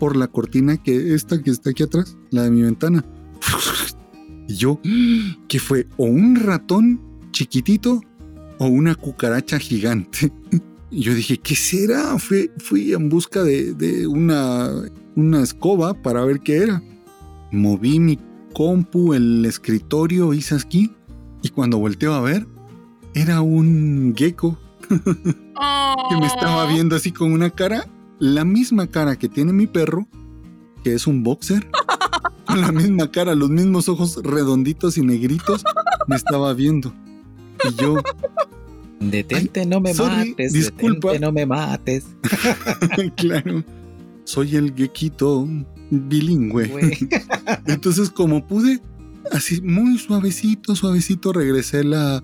A: por la cortina que esta que está aquí atrás, la de mi ventana. Y yo, que fue o un ratón chiquitito o una cucaracha gigante. Y yo dije, ¿qué será? Fui, fui en busca de, de una, una escoba para ver qué era. Moví mi compu, el escritorio, hice aquí. Y cuando volteo a ver, era un gecko que me estaba
B: Oh.
A: viendo así con una cara, la misma cara que tiene mi perro, que es un boxer, con la misma cara, los mismos ojos redonditos y negritos, me estaba viendo. Y yo,
C: Detente, no me
A: sorry,
C: mates.
A: disculpa.
C: Detente, no me mates.
A: claro, soy el gequito bilingüe. Entonces, como pude, así muy suavecito, suavecito, regresé la,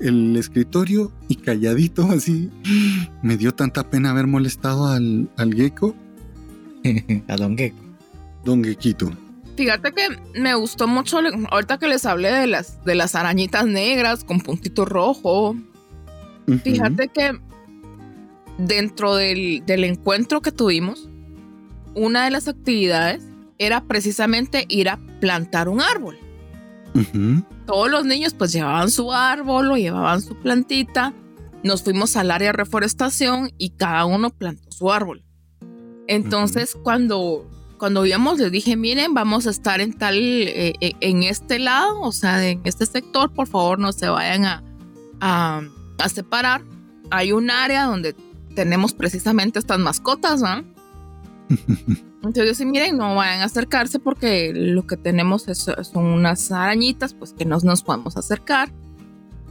A: el escritorio y calladito, así. Me dio tanta pena haber molestado al, al gecko,
C: A Don Gecko.
A: don Gequito.
B: Fíjate que me gustó mucho ahorita que les hablé de las, de las arañitas negras con puntito rojo. Fíjate que dentro del, del encuentro que tuvimos, una de las actividades era precisamente ir a plantar un árbol. Todos los niños pues llevaban su árbol o llevaban su plantita. Nos fuimos al área de reforestación y cada uno plantó su árbol. Entonces cuando, cuando íbamos les dije, miren, vamos a estar en tal, eh, eh, en este lado, o sea, en este sector, por favor no se vayan a, a, a separar. Hay un área donde tenemos precisamente estas mascotas, ¿no? Entonces yo decía, miren, no vayan a acercarse porque lo que tenemos es- son unas arañitas, pues que no nos podemos acercar.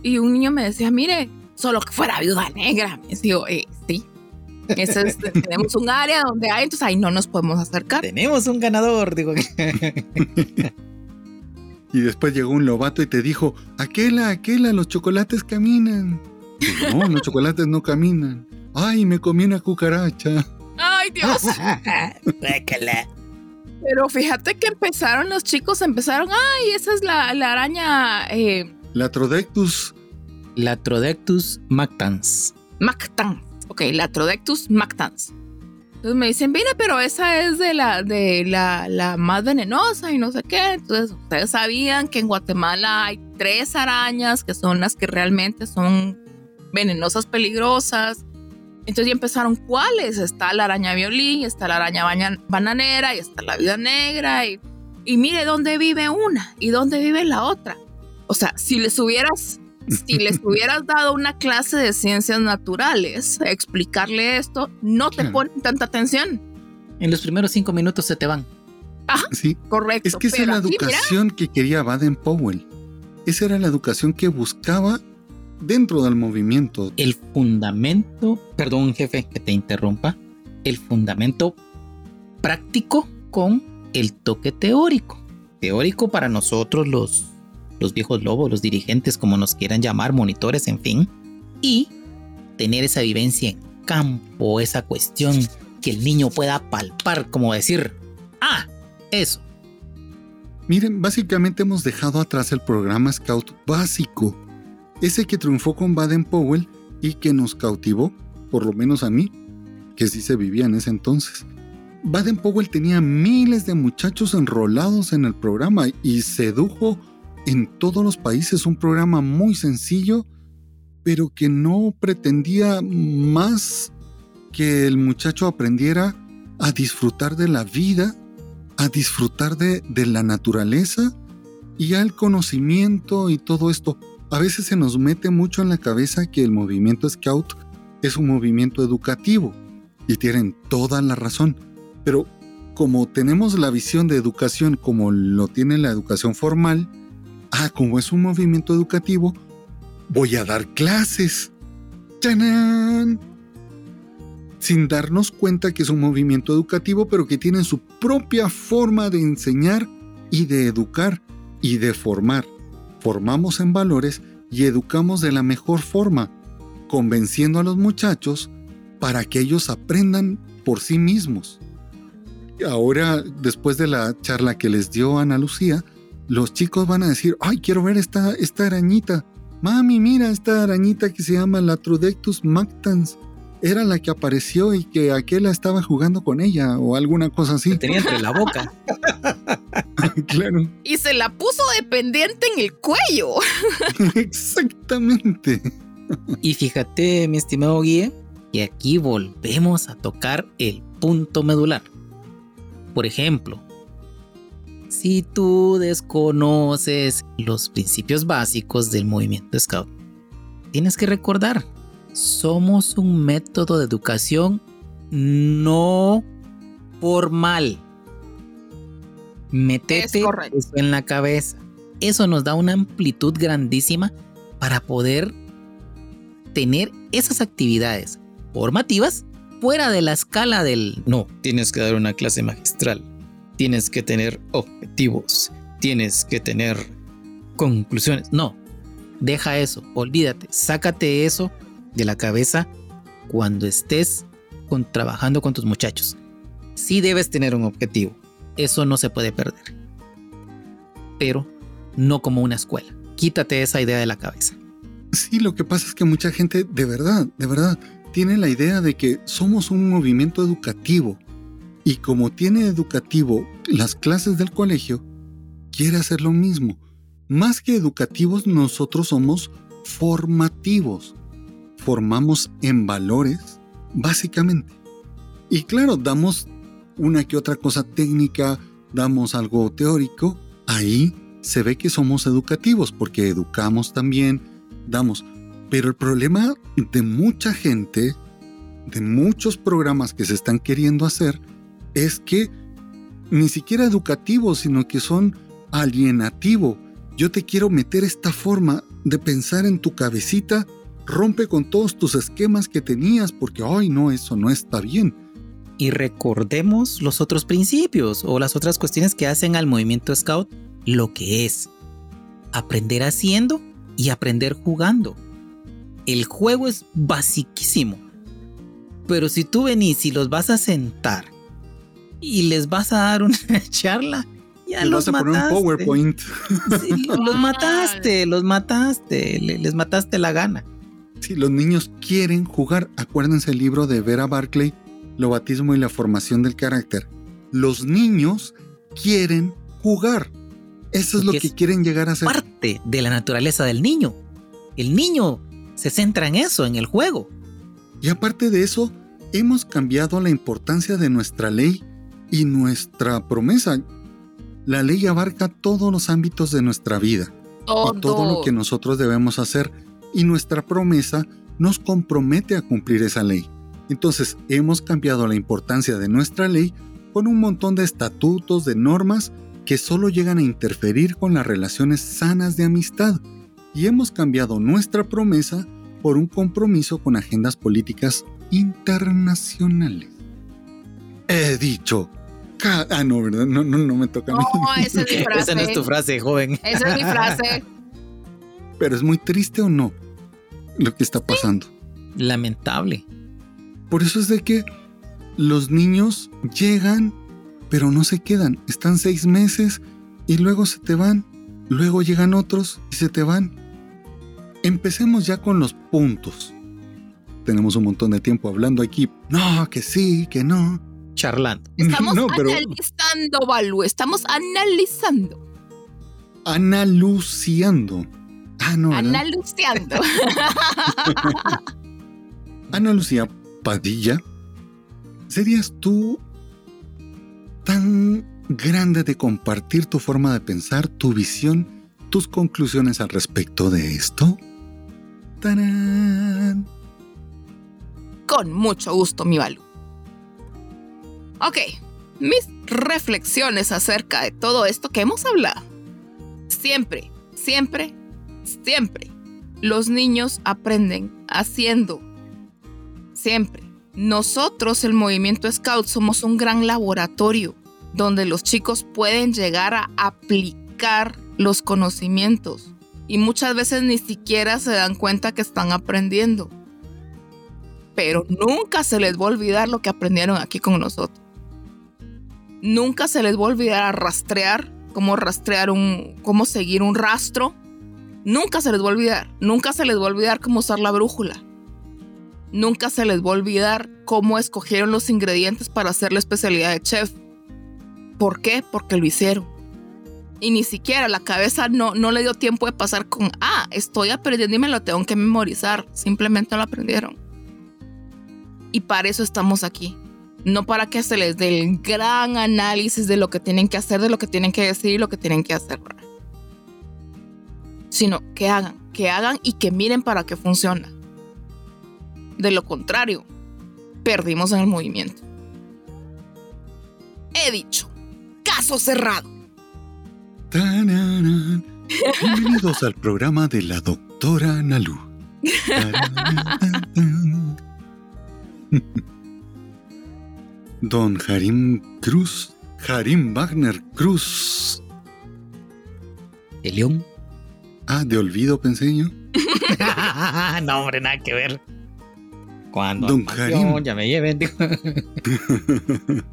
B: Y un niño me decía, mire, solo que fuera viuda negra. Me decía, eh, sí. Es- tenemos un área donde hay, entonces ahí no nos podemos acercar.
C: Tenemos un ganador, digo.
A: Y después llegó un lobato y te dijo, aquela, aquela, los chocolates caminan. No, los chocolates no caminan. Ay, me comí una cucaracha.
B: Ay, Dios. Pero fíjate que empezaron los chicos, empezaron, ay, esa es la, la araña eh,
A: Latrodectus.
C: Latrodectus mactans.
B: Mactans. Ok, Latrodectus mactans. Entonces me dicen, mire, pero esa es de la, de la, la más venenosa y no sé qué. Entonces, ustedes sabían que en Guatemala hay tres arañas que son las que realmente son venenosas, peligrosas. Entonces ya empezaron cuáles. Está la araña violín, está la araña baña- bananera y está la vida negra. Y, y mire dónde vive una y dónde vive la otra. O sea, si les hubieras, si les hubieras dado una clase de ciencias naturales, explicarle esto, no te
A: Claro.
B: ponen tanta atención.
C: En los primeros cinco minutos se te van.
B: Ah, sí. Correcto.
A: Es que esa es la educación que quería Baden Powell. Esa era la educación que buscaba dentro del movimiento.
C: El fundamento, perdón jefe que te interrumpa, el fundamento práctico con el toque teórico. Teórico para nosotros los, los viejos lobos, los dirigentes, como nos quieran llamar, monitores, en fin. Y tener esa vivencia en campo, esa cuestión que el niño pueda palpar, como decir, ah, eso.
A: Miren, básicamente hemos dejado atrás el programa Scout básico, ese que triunfó con Baden Powell y que nos cautivó, por lo menos a mí, que sí se vivía en ese entonces. Baden Powell tenía miles de muchachos enrolados en el programa y sedujo en todos los países un programa muy sencillo, pero que no pretendía más que el muchacho aprendiera a disfrutar de la vida, a disfrutar de, de la naturaleza y al conocimiento y todo esto. A veces se nos mete mucho en la cabeza que el movimiento Scout es un movimiento educativo y tienen toda la razón pero como tenemos la visión de educación como lo tiene la educación formal, ah, como es un movimiento educativo, voy a dar clases. Sin darnos cuenta que es un movimiento educativo, pero que tiene su propia forma de enseñar y de educar y de formar. Formamos en valores y educamos de la mejor forma, convenciendo a los muchachos para que ellos aprendan por sí mismos ahora, después de la charla que les dio Ana Lucía, los chicos van a decir, ay, quiero ver esta, esta arañita. Mami, mira esta arañita que se llama la Trudectus mactans. Era la que apareció y que aquel estaba jugando con ella o alguna cosa así.
C: tenía entre la boca.
A: claro.
B: Y se la puso dependiente en el cuello.
A: Exactamente.
C: y fíjate, mi estimado Guille, que aquí volvemos a tocar el punto medular. Por ejemplo, si tú desconoces los principios básicos del movimiento Scout, tienes que recordar, somos un método de educación no formal. Metete eso en la cabeza. Eso nos da una amplitud grandísima para poder tener esas actividades formativas fuera de la escala del no, tienes que dar una clase magistral, tienes que tener objetivos, tienes que tener conclusiones. No, deja eso, olvídate, sácate eso de la cabeza cuando estés con, trabajando con tus muchachos. Sí debes tener un objetivo, eso no se puede perder, pero no como una escuela. Quítate esa idea de la cabeza.
A: Sí, lo que pasa es que mucha gente, de verdad, de verdad, tiene la idea de que somos un movimiento educativo y como tiene educativo las clases del colegio, quiere hacer lo mismo. Más que educativos, nosotros somos formativos. Formamos en valores, básicamente. Y claro, damos una que otra cosa técnica, damos algo teórico. Ahí se ve que somos educativos porque educamos también, damos pero el problema de mucha gente, de muchos programas que se están queriendo hacer, es que ni siquiera educativo, sino que son alienativo. Yo te quiero meter esta forma de pensar en tu cabecita, rompe con todos tus esquemas que tenías, porque, ay, no, eso no está bien.
C: Y recordemos los otros principios o las otras cuestiones que hacen al movimiento Scout lo que es aprender haciendo y aprender jugando. El juego es basiquísimo. Pero si tú venís y los vas a sentar y les vas a dar una charla, ya los vas a mataste. Poner un PowerPoint. los mataste, los mataste, les mataste la gana.
A: Si los niños quieren jugar, acuérdense el libro de Vera Barclay, Lo batismo y la formación del carácter. Los niños quieren jugar. Eso es lo que quieren llegar a ser.
C: Parte de la naturaleza del niño. El niño se centra en eso, en el juego.
A: Y aparte de eso, hemos cambiado la importancia de nuestra ley y nuestra promesa. La ley abarca todos los ámbitos de nuestra vida y todo lo que nosotros debemos hacer y nuestra promesa nos compromete a cumplir esa ley. Entonces hemos cambiado la importancia de nuestra ley con un montón de estatutos, de normas que solo llegan a interferir con las relaciones sanas de amistad y hemos cambiado nuestra promesa por un compromiso con agendas políticas internacionales. He dicho. Ah, no, ¿verdad? No, no, no me toca a mí.
B: No, esa es mi frase.
C: Esa no es tu frase, joven.
B: Esa es mi frase.
A: Pero es muy triste o no lo que está pasando.
C: Lamentable.
A: Por eso es de que los niños llegan, pero no se quedan. Están seis meses y luego se te van. Luego llegan otros y se te van. Empecemos ya con los puntos. Tenemos un montón de tiempo hablando aquí. No, que sí, que no.
C: Charlando.
B: Estamos
A: No, pero-
B: analizando, Balú. Estamos analizando.
A: Analuciando. Ah, no. ¿verdad?
B: Analiciando.
A: Ana Lucía Padilla, ¿serías tú tan grande de compartir tu forma de pensar, tu visión, tus conclusiones al respecto de esto? ¡Tarán!
B: Con mucho gusto, mi Balú. Ok, mis reflexiones acerca de todo esto que hemos hablado. Siempre, siempre, siempre, los niños aprenden haciendo. Siempre. Nosotros, el movimiento Scout, somos un gran laboratorio donde los chicos pueden llegar a aplicar los conocimientos y muchas veces ni siquiera se dan cuenta que están aprendiendo pero nunca se les va a olvidar lo que aprendieron aquí con nosotros. Nunca se les va a olvidar a rastrear, cómo rastrear un, cómo seguir un rastro. Nunca se les va a olvidar. Nunca se les va a olvidar cómo usar la brújula. Nunca se les va a olvidar cómo escogieron los ingredientes para hacer la especialidad de chef. ¿Por qué? Porque lo hicieron. Y ni siquiera la cabeza no, no le dio tiempo de pasar con, ah, estoy aprendiendo y me lo tengo que memorizar. Simplemente lo aprendieron. Y para eso estamos aquí. No para que se les dé el gran análisis de lo que tienen que hacer, de lo que tienen que decir y lo que tienen que hacer. Sino que hagan, que hagan y que miren para qué funciona. De lo contrario, perdimos en el movimiento. He dicho, caso cerrado.
A: Bienvenidos al programa de la doctora Nalu. Don Harim Cruz, Harim Wagner Cruz.
C: El león.
A: Ah, de olvido pensé yo.
C: no, hombre, nada que ver. Cuando
A: Don
C: panteón ya me lleven.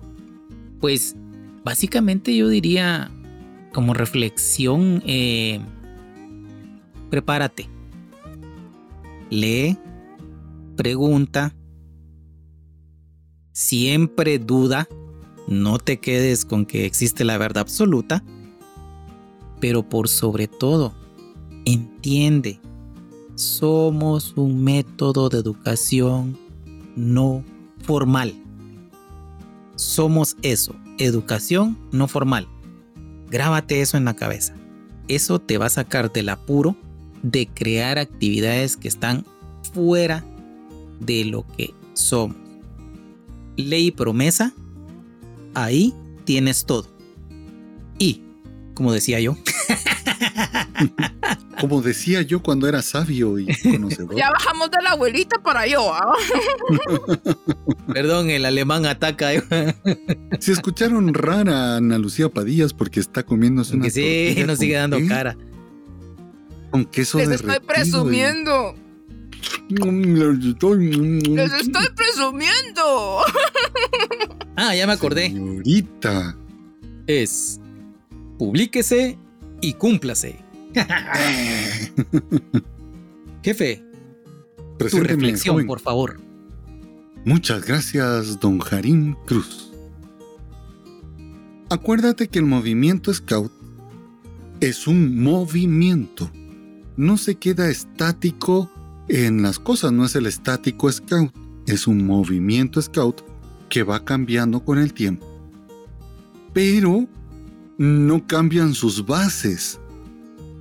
C: pues, básicamente yo diría, como reflexión, eh, prepárate. Lee, pregunta, siempre duda, no te quedes con que existe la verdad absoluta, pero por sobre todo, entiende, somos un método de educación no formal. Somos eso, educación no formal. Grábate eso en la cabeza. Eso te va a sacar del apuro de crear actividades que están fuera de lo que somos. Ley y promesa, ahí tienes todo. Y, como decía yo,
A: Como decía yo cuando era sabio y conocedor.
B: Ya bajamos de la abuelita para yo.
C: perdón, el alemán ataca.
A: Si escucharon rara a Ana Lucía Padillas porque está comiéndose una
C: Que sí, nos sigue dando
A: qué-
C: cara.
A: Con queso
B: Les
A: derretido.
B: estoy presumiendo.
A: y-
B: Les estoy presumiendo.
C: Ah, ya me acordé.
A: Señorita.
C: Es publíquese y cúmplase. Jefe, tu reflexión,
A: joven.
C: por favor.
A: Muchas gracias, don Jarín Cruz. Acuérdate que el movimiento Scout es un movimiento. No se queda estático en las cosas, no es el estático Scout, es un movimiento Scout que va cambiando con el tiempo. Pero no cambian sus bases,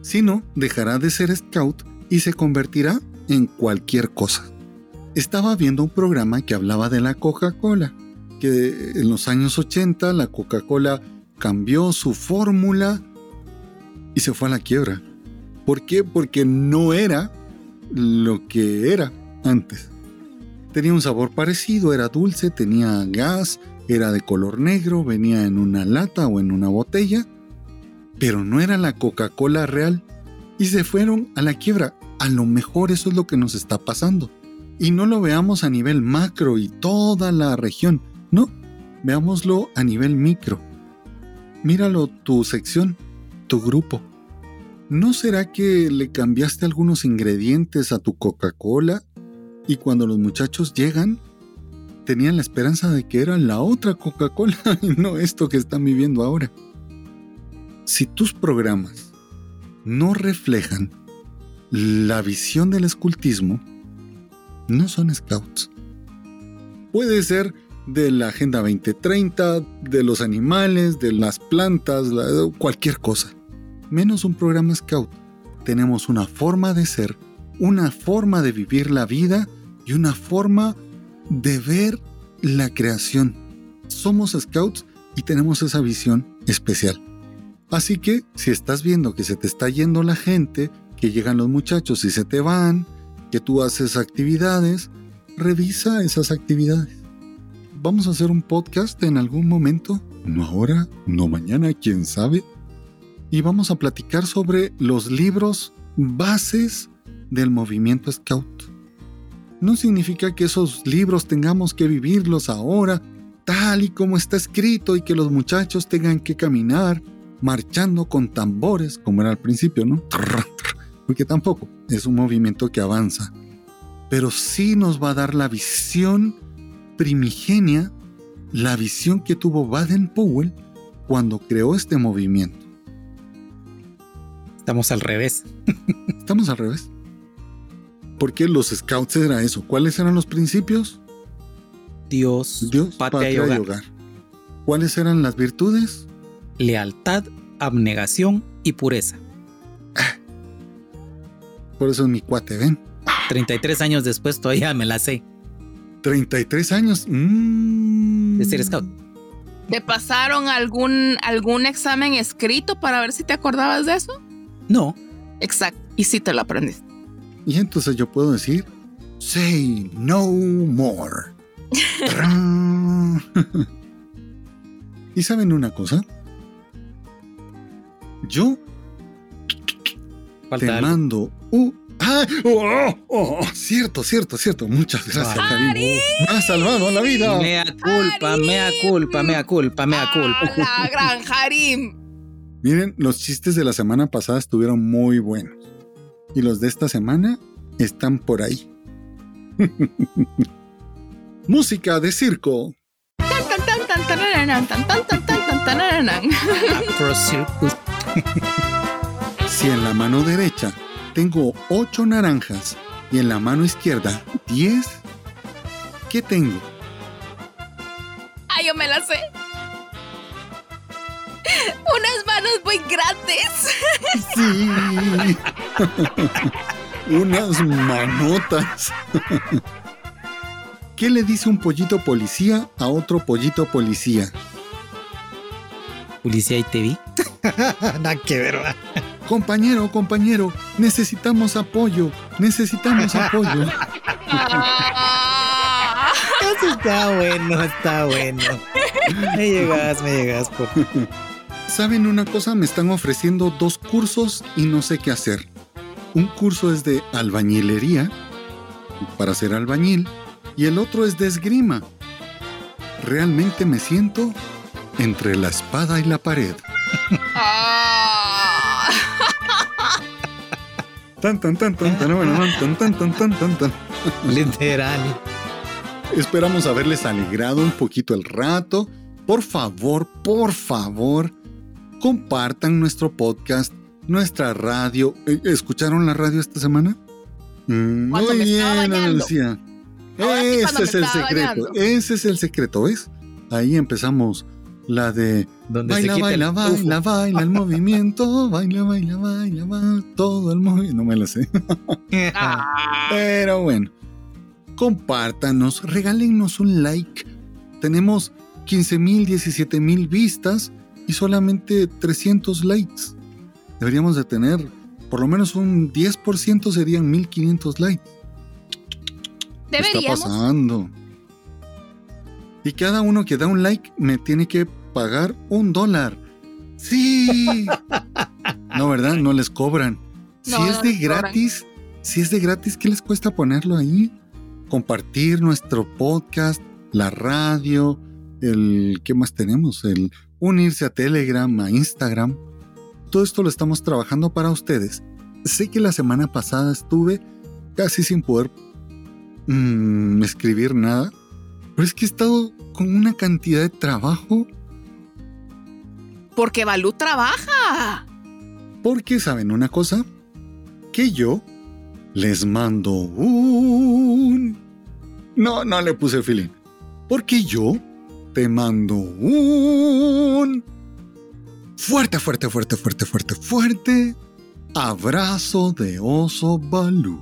A: sino dejará de ser Scout y se convertirá en cualquier cosa estaba viendo un programa que hablaba de la Coca-Cola que en los años 80 la Coca-Cola cambió su fórmula y se fue a la quiebra. ¿Por qué? Porque no era lo que era antes. Tenía un sabor parecido, era dulce, tenía gas, era de color negro, venía en una lata o en una botella, pero no era la Coca-Cola real. Y se fueron a la quiebra. A lo mejor eso es lo que nos está pasando. Y no lo veamos a nivel macro y toda la región, no, veámoslo a nivel micro. Míralo tu sección, tu grupo. ¿No será que le cambiaste algunos ingredientes a tu Coca-Cola y cuando los muchachos llegan tenían la esperanza de que era la otra Coca-Cola y no esto que están viviendo ahora? Si tus programas no reflejan la visión del escultismo, no son scouts. Puede ser de la Agenda 2030, de los animales, de las plantas, cualquier cosa. Menos un programa scout. Tenemos una forma de ser, una forma de vivir la vida y una forma de ver la creación. Somos scouts y tenemos esa visión especial. Así que si estás viendo que se te está yendo la gente, que llegan los muchachos y se te van, que tú haces actividades, revisa esas actividades. Vamos a hacer un podcast en algún momento, no ahora, no mañana, quién sabe. Y vamos a platicar sobre los libros bases del movimiento Scout. No significa que esos libros tengamos que vivirlos ahora, tal y como está escrito, y que los muchachos tengan que caminar marchando con tambores, como era al principio, ¿no? porque tampoco es un movimiento que avanza, pero sí nos va a dar la visión primigenia, la visión que tuvo Baden-Powell cuando creó este movimiento.
C: Estamos al revés.
A: Estamos al revés. Porque los scouts era eso. ¿Cuáles eran los principios?
C: Dios,
A: Dios patria, y, hogar. ¿Cuáles eran las virtudes?
C: Lealtad, abnegación y pureza.
A: Por eso es mi cuate, ¿ven?
C: 33 años después todavía me la sé.
A: 33 años. Mm.
C: De ser scout.
B: ¿Te pasaron algún, algún examen escrito para ver si te acordabas de eso?
C: No.
B: Exacto. Y si te lo aprendiste.
A: Y entonces yo puedo decir, say no more. ¿Y saben una cosa? Yo te mando un... ¡Ah! Oh, oh, cierto, cierto, cierto. Muchas gracias, Karim. Me ha salvado la vida.
C: Mea culpa, mea culpa, mea culpa, mea culpa.
B: la gran Harim.
A: Miren, los chistes de la semana pasada estuvieron muy buenos. Y los de esta semana están por ahí. Música de circo. Si en la mano derecha tengo 8 naranjas y en la mano izquierda 10, ¿qué tengo?
B: Ah, yo me la sé. Unas manos muy
A: grandes. Sí. Unas manotas. ¿Qué le dice un pollito policía a otro pollito policía?
C: Policía y te vi.
A: Nada que ver, Compañero, compañero, necesitamos apoyo, necesitamos apoyo.
C: Eso está bueno, está bueno. Me llegas, me llegas. Por...
A: ¿Saben una cosa? Me están ofreciendo dos cursos y no sé qué hacer. Un curso es de albañilería, para ser albañil, y el otro es de esgrima. Realmente me siento entre la espada y la pared. Ah. Tan tan tan tan tan bueno, tan tan tan tan tan.
C: Literal.
A: Esperamos haberles alegrado un poquito el rato. Por favor, por favor, compartan nuestro podcast, nuestra radio. Eh, ¿Escucharon la radio esta semana? Mm, muy bien, Andalucía. Ese es el secreto, ese es el secreto, ¿ves? Ahí empezamos la de baila, baila, baila, baila, el movimiento, baila, baila, baila, baila, todo el movimiento. No me lo sé. Pero bueno, compártanos, regálenos un like, tenemos 15 mil, 17 mil vistas y solamente 300 likes. Deberíamos de tener por lo menos un 10% serían 1500 likes. ¿Qué está pasando? Y cada uno que da un like me tiene que pagar un dólar. Sí. no, ¿verdad? No les cobran. si es de gratis, si es de gratis, ¿qué les cuesta ponerlo ahí? Compartir nuestro podcast, la radio, el ¿qué más tenemos? El unirse a Telegram, a Instagram. Todo esto lo estamos trabajando para ustedes. Sé que la semana pasada estuve casi sin poder mm, escribir nada, pero es que he estado con una cantidad de trabajo.
B: Porque Balú trabaja.
A: Porque saben una cosa, que yo les mando un... No, no le puse feeling. Porque yo te mando un... Fuerte, fuerte, fuerte, fuerte, fuerte, fuerte. Abrazo de oso Balú.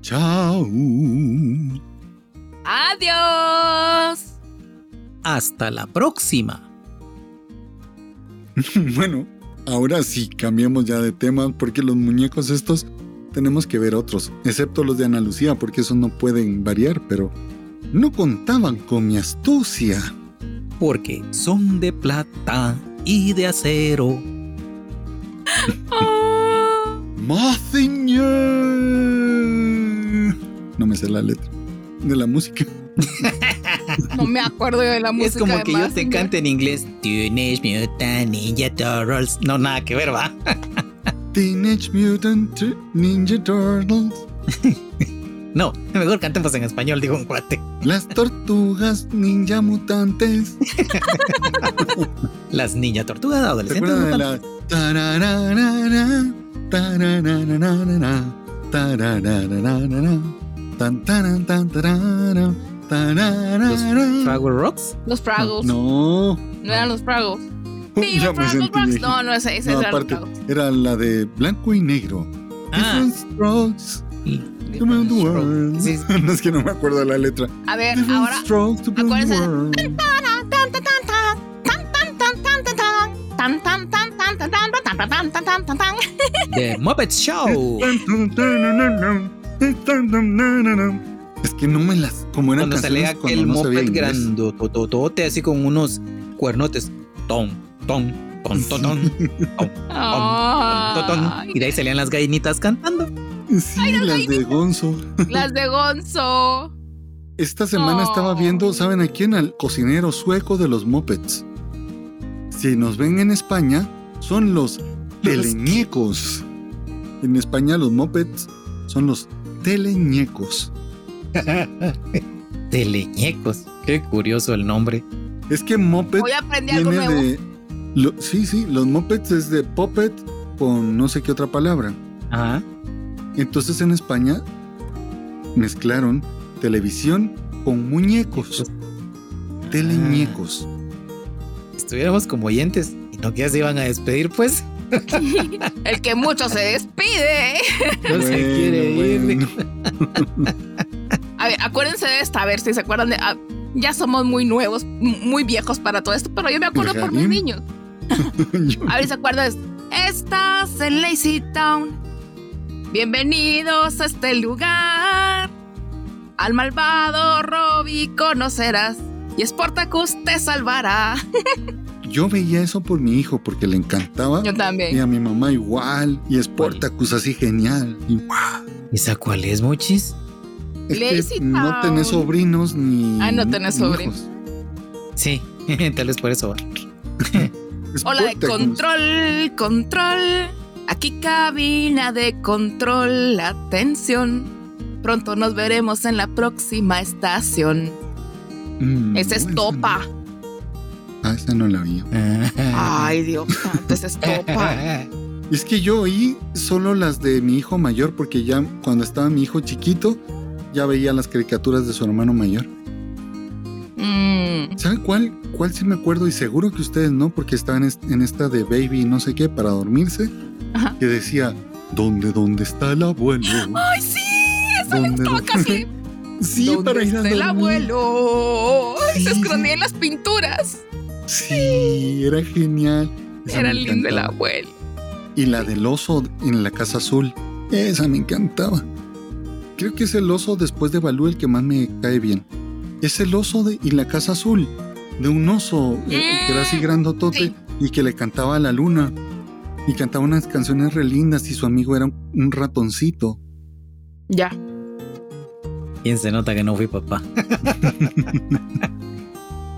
A: Chao.
B: Adiós.
C: Hasta la próxima.
A: bueno, ahora sí, cambiamos ya de tema porque los muñecos estos tenemos que ver otros, excepto los de Ana Lucía porque esos no pueden variar, pero no contaban con mi astucia.
C: Porque son de plata y de acero.
A: Mazinger. No me sé la letra de la música.
B: no me acuerdo de la música.
C: Es como que yo te cante en inglés. Teenage Mutant Ninja Turtles. No, nada que ver, va.
A: Teenage Mutant Ninja Turtles.
C: No, mejor cantemos en español, digo un cuate.
A: Las tortugas ninja mutantes.
C: Las ninja tortugas adolescentes.
A: De la...
C: ¿Los Fraggle Rocks?
B: Los Fraggles.
A: No.
B: No eran los Fraggles.
A: Sí, sentí
B: No, no, ese
A: no,
B: era
A: aparte, era la de blanco y negro.
C: Ah.
A: Strokes. The world.
C: Sí.
A: No es que no me acuerdo de la letra.
B: A ver,
A: Different
B: ahora.
A: strokes to
B: acuérdense.
C: The Muppet Show.
A: Es que no me las. Como eran
C: Cuando salía
A: canciones cuando
C: aquel
A: no inglés.
C: grandototote así con unos cuernotes. Tom, tom, tom, tom, tom, tom, tom, tom. Y de ahí salían las gallinitas cantando.
A: Sí, las de Gonzo.
B: Las de Gonzo.
A: Esta semana
B: Oh.
A: estaba viendo, ¿saben a quién? Al cocinero sueco de los Muppets. Si nos ven en España, son los teleñecos. En España los Muppets son los teleñecos.
C: Teleñecos. Qué curioso el nombre.
A: Es que Muppet
B: Hoy aprendí algo
A: viene
B: nuevo.
A: de... lo- sí, sí, los Muppets es de puppet con no sé qué otra palabra.
C: Ajá.
A: Entonces en España mezclaron televisión con muñecos. Teleñecos.
C: Estuviéramos como oyentes y no que ya se iban a despedir, pues.
B: El que mucho se despide.
C: No se
A: Bueno,
C: quiere ir.
A: bueno.
B: A ver, acuérdense de esta, a ver si se acuerdan de. ah, ya somos muy nuevos, muy viejos para todo esto, pero yo me acuerdo por mis
A: Jarín.
B: niños. A ver si se acuerdan. Estás en Lazy Town. Bienvenidos a este lugar. Al malvado Robbie conocerás. Y Sportacus te salvará.
A: Yo veía eso por mi hijo porque le encantaba.
B: Yo
A: Y
B: también.
A: a mi mamá igual. Y Sportacus así genial. Y ¡guau!
C: ¿Esa cuál es, Mochis?
A: Es
B: Lazy
A: que no tenés sobrinos ni.
B: Ah, no tenés sobrinos.
C: Sí, tal vez por eso va.
B: Hola de control, control. Aquí cabina de control. Atención. Pronto nos veremos en la próxima estación.
A: Mm,
B: Esa es Topa.
A: Ah, esa no la vi.
B: Ay, Dios santo, esa es Topa.
A: Es que yo oí solo las de mi hijo mayor porque ya cuando estaba mi hijo chiquito ya veía las caricaturas de su hermano mayor.
B: Mm,
A: ¿Sabe cuál? ¿Cuál sí me acuerdo? Y seguro que ustedes no, porque estaban est- en esta de Baby no sé qué para dormirse.
B: Ajá.
A: Que decía, ¿dónde, dónde está el abuelo?
B: Ay, sí, esa
A: ¿Dónde,
B: gustaba
A: dónde?
B: casi.
A: Sí, para ir a
B: el abuelo. se escondía en las pinturas.
A: Sí, era genial.
B: era lindo el abuelo.
A: Y la del oso en la casa azul. Esa me encantaba. Creo que es el oso después de Balú el que más me cae bien. Es el oso de, y la casa azul. De un oso eh, que era así mm, grandotote y que le cantaba a la luna. Y cantaba unas canciones re lindas y su amigo era un ratoncito.
B: Ya.
C: ¿Quién se nota que no fui papá?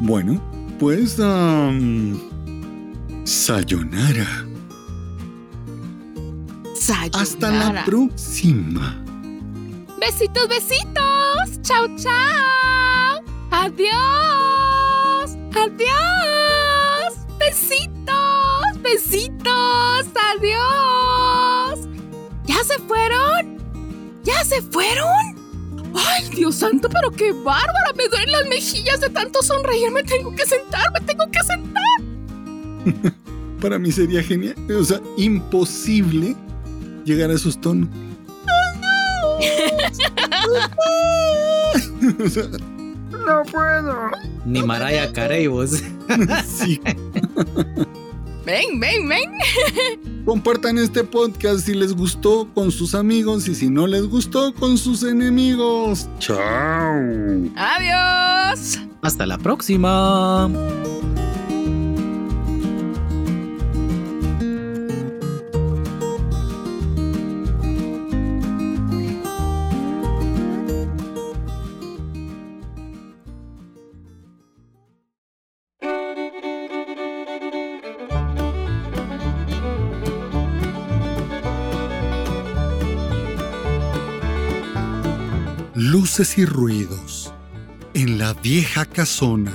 A: bueno, pues... sayonara.
B: Sayonara.
A: Hasta la próxima.
B: Besitos, besitos. Chao, chao. Adiós. Adiós. Besitos, besitos. Adiós. ¿Ya se fueron? ¿Ya se fueron? ¡Ay, Dios santo, pero qué bárbara! Me duelen las mejillas de tanto sonreír. Me tengo que sentar, me tengo que sentar.
A: Para mí sería genial. O sea, imposible llegar a esos tonos.
B: no puedo.
C: Ni Maraya Carey vos. sí.
B: Ven, ven, ven.
A: Compartan este podcast si les gustó con sus amigos y si no les gustó con sus enemigos. Chao.
B: Adiós.
C: Hasta la próxima.
A: Y ruidos en la vieja casona.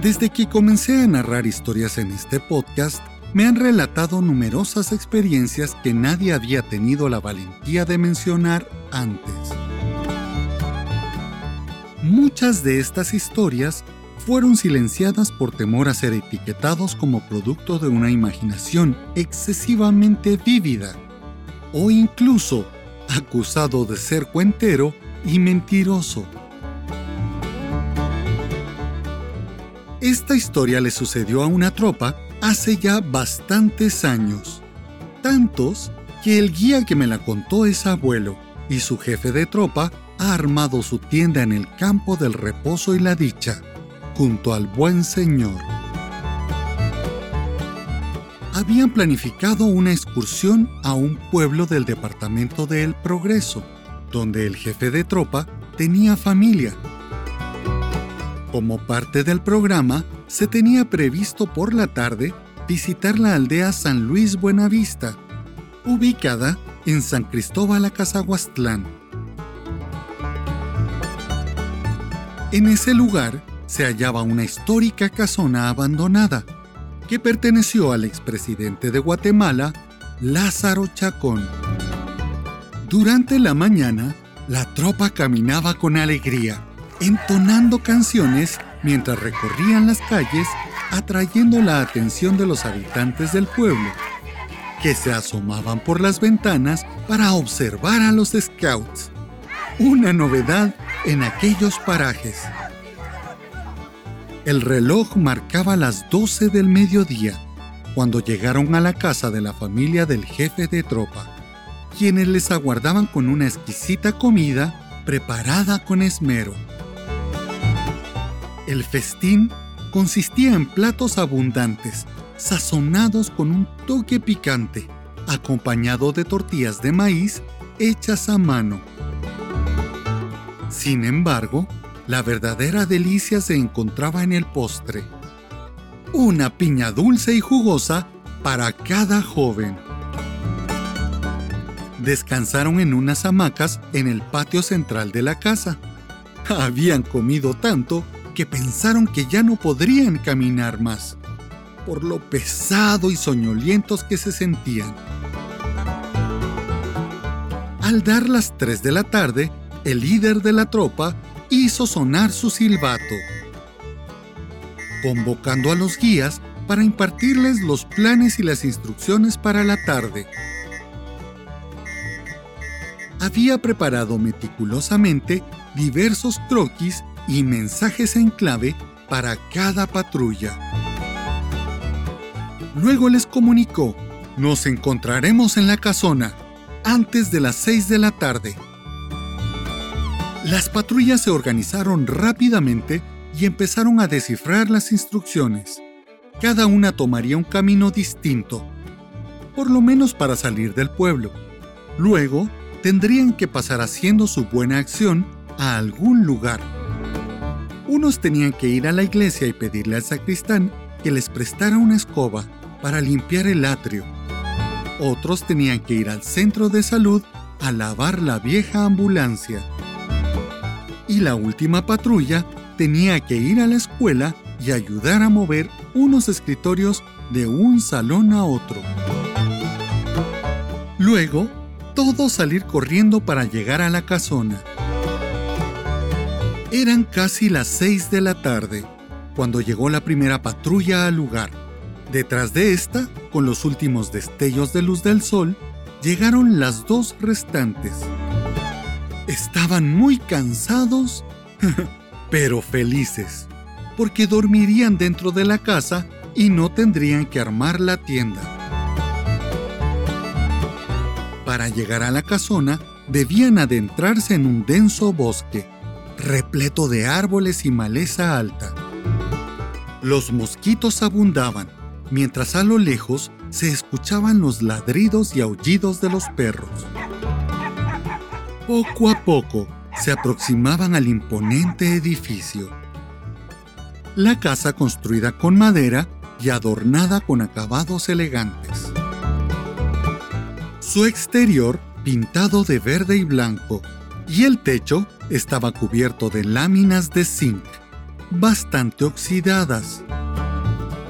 A: Desde que comencé a narrar historias en este podcast, me han relatado numerosas experiencias que nadie había tenido la valentía de mencionar antes. Muchas de estas historias fueron silenciadas por temor a ser etiquetados como producto de una imaginación excesivamente vívida o incluso acusado de ser cuentero y mentiroso. Esta historia le sucedió a una tropa hace ya bastantes años, tantos que el guía que me la contó es abuelo y su jefe de tropa ha armado su tienda en el campo del reposo y la dicha, junto al buen señor habían planificado una excursión a un pueblo del departamento de El Progreso, donde el jefe de tropa tenía familia. Como parte del programa, se tenía previsto por la tarde visitar la aldea San Luis Buenavista, ubicada en San Cristóbal Acazahuastlán. En ese lugar se hallaba una histórica casona abandonada, que perteneció al expresidente de Guatemala, Lázaro Chacón. Durante la mañana, la tropa caminaba con alegría, entonando canciones mientras recorrían las calles, atrayendo la atención de los habitantes del pueblo, que se asomaban por las ventanas para observar a los scouts. Una novedad en aquellos parajes. El reloj marcaba las 12 del mediodía cuando llegaron a la casa de la familia del jefe de tropa, quienes les aguardaban con una exquisita comida preparada con esmero. El festín consistía en platos abundantes, sazonados con un toque picante, acompañado de tortillas de maíz hechas a mano. Sin embargo, la verdadera delicia se encontraba en el postre. Una piña dulce y jugosa para cada joven. Descansaron en unas hamacas en el patio central de la casa. Habían comido tanto que pensaron que ya no podrían caminar más, por lo pesado y soñolientos que se sentían. Al dar las 3 de la tarde, el líder de la tropa hizo sonar su silbato, convocando a los guías para impartirles los planes y las instrucciones para la tarde. había preparado meticulosamente diversos croquis y mensajes en clave para cada patrulla. Luego les comunicó, nos encontraremos en la casona antes de las 6 de la tarde. Las patrullas se organizaron rápidamente y empezaron a descifrar las instrucciones. Cada una tomaría un camino distinto, por lo menos para salir del pueblo. Luego, tendrían que pasar haciendo su buena acción a algún lugar. Unos tenían que ir a la iglesia y pedirle al sacristán que les prestara una escoba para limpiar el atrio. Otros tenían que ir al centro de salud a lavar la vieja ambulancia. Y la última patrulla tenía que ir a la escuela y ayudar a mover unos escritorios de un salón a otro. Luego, todos salir corriendo para llegar a la casona. Eran casi las seis de la tarde cuando llegó la primera patrulla al lugar. Detrás de esta, con los últimos destellos de luz del sol, llegaron las dos restantes. Estaban muy cansados, pero felices, porque dormirían dentro de la casa y no tendrían que armar la tienda. Para llegar a la casona, debían adentrarse en un denso bosque, repleto de árboles y maleza alta. Los mosquitos abundaban mientras a lo lejos se escuchaban los ladridos y aullidos de los perros. Poco a poco se aproximaban al imponente edificio. La casa construida con madera y adornada con acabados elegantes. Su exterior pintado de verde y blanco y el techo estaba cubierto de láminas de zinc, bastante oxidadas.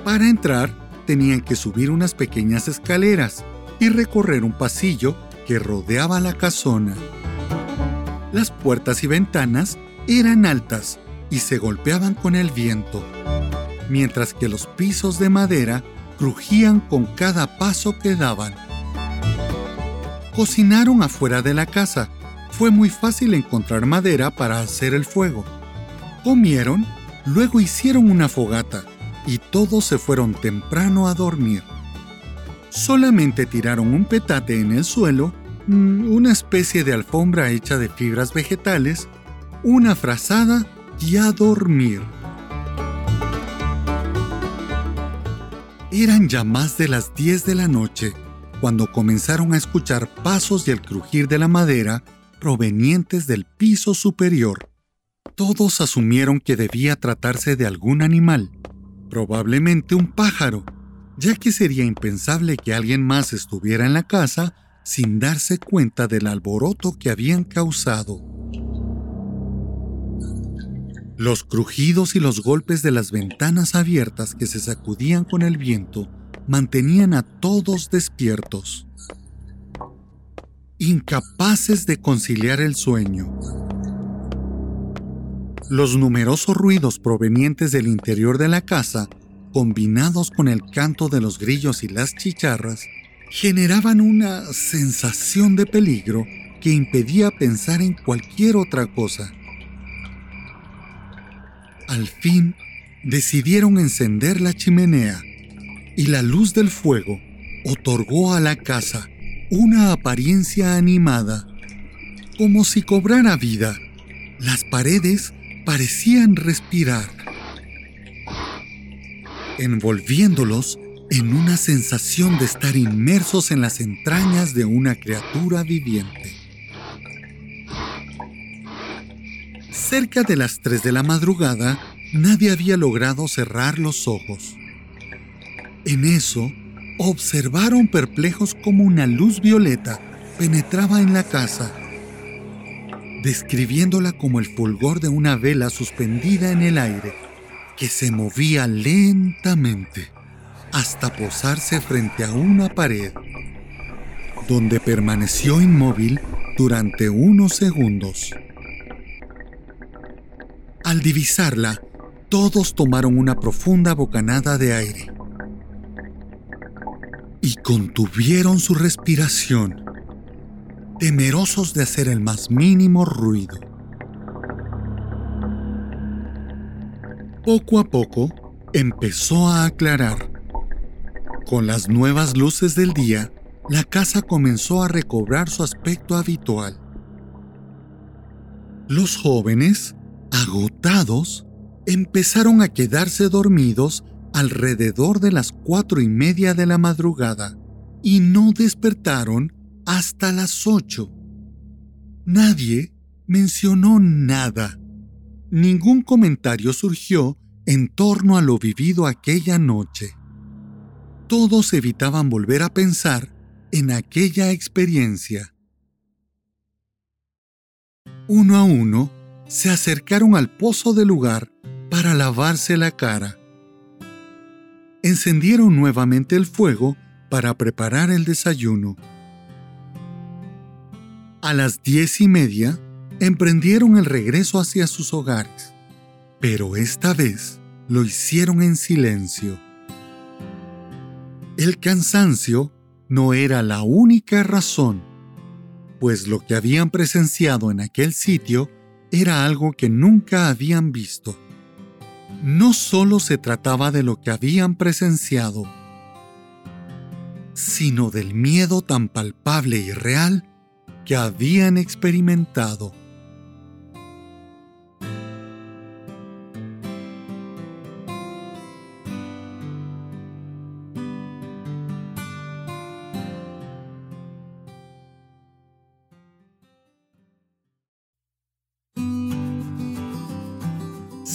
A: Para entrar tenían que subir unas pequeñas escaleras y recorrer un pasillo que rodeaba la casona. Las puertas y ventanas eran altas y se golpeaban con el viento, mientras que los pisos de madera crujían con cada paso que daban. Cocinaron afuera de la casa. Fue muy fácil encontrar madera para hacer el fuego. Comieron, luego hicieron una fogata y todos se fueron temprano a dormir. Solamente tiraron un petate en el suelo, una especie de alfombra hecha de fibras vegetales, una frazada y a dormir. Eran ya más de las 10 de la noche cuando comenzaron a escuchar pasos y el crujir de la madera provenientes del piso superior. Todos asumieron que debía tratarse de algún animal, probablemente un pájaro, ya que sería impensable que alguien más estuviera en la casa sin darse cuenta del alboroto que habían causado. Los crujidos y los golpes de las ventanas abiertas que se sacudían con el viento mantenían a todos despiertos, incapaces de conciliar el sueño. Los numerosos ruidos provenientes del interior de la casa, combinados con el canto de los grillos y las chicharras, generaban una sensación de peligro que impedía pensar en cualquier otra cosa. Al fin, decidieron encender la chimenea y la luz del fuego otorgó a la casa una apariencia animada, como si cobrara vida. Las paredes parecían respirar, envolviéndolos en una sensación de estar inmersos en las entrañas de una criatura viviente. Cerca de las 3 de la madrugada, nadie había logrado cerrar los ojos. En eso, observaron perplejos como una luz violeta penetraba en la casa, describiéndola como el fulgor de una vela suspendida en el aire, que se movía lentamente hasta posarse frente a una pared, donde permaneció inmóvil durante unos segundos. Al divisarla, todos tomaron una profunda bocanada de aire y contuvieron su respiración. temerosos de hacer el más mínimo ruido. Poco a poco empezó a aclarar. Con las nuevas luces del día, la casa comenzó a recobrar su aspecto habitual. Los jóvenes, agotados, empezaron a quedarse dormidos alrededor de las cuatro y media de la madrugada y no despertaron hasta las ocho. Nadie mencionó nada. Ningún comentario surgió en torno a lo vivido aquella noche. Todos evitaban volver a pensar en aquella experiencia. Uno a uno se acercaron al pozo del lugar para lavarse la cara. Encendieron nuevamente el fuego para preparar el desayuno. A las diez y media, emprendieron el regreso hacia sus hogares, pero esta vez lo hicieron en silencio. El cansancio no era la única razón, pues lo que habían presenciado en aquel sitio era algo que nunca habían visto. No solo se trataba de lo que habían presenciado, sino del miedo tan palpable y real que habían experimentado.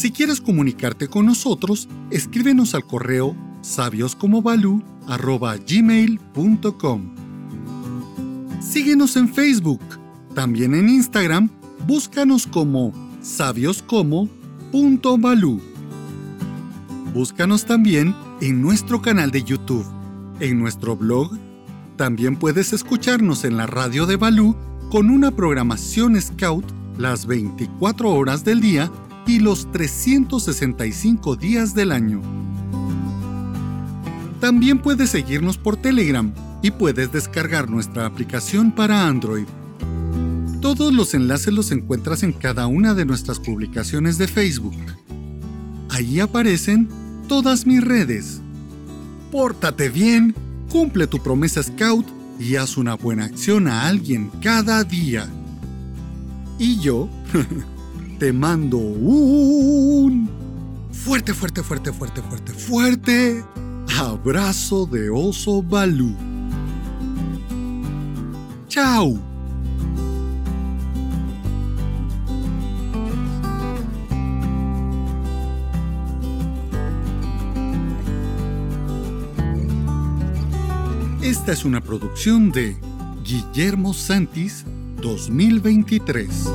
A: Si quieres comunicarte con nosotros, escríbenos al correo sabioscomobalu.gmail.com Síguenos en Facebook, también en Instagram, búscanos como sabioscomo.balu. Búscanos también en nuestro canal de YouTube, en nuestro blog. También puedes escucharnos en la radio de Balú con una programación Scout las 24 horas del día y los 365 días del año. También puedes seguirnos por Telegram y puedes descargar nuestra aplicación para Android. Todos los enlaces los encuentras en cada una de nuestras publicaciones de Facebook. Ahí aparecen todas mis redes. Pórtate bien, cumple tu promesa Scout y haz una buena acción a alguien cada día. Y yo te mando un fuerte, fuerte, fuerte, fuerte, fuerte, fuerte abrazo de oso Balú. ¡Chao! Esta es una producción de Guillermo Santis 2023.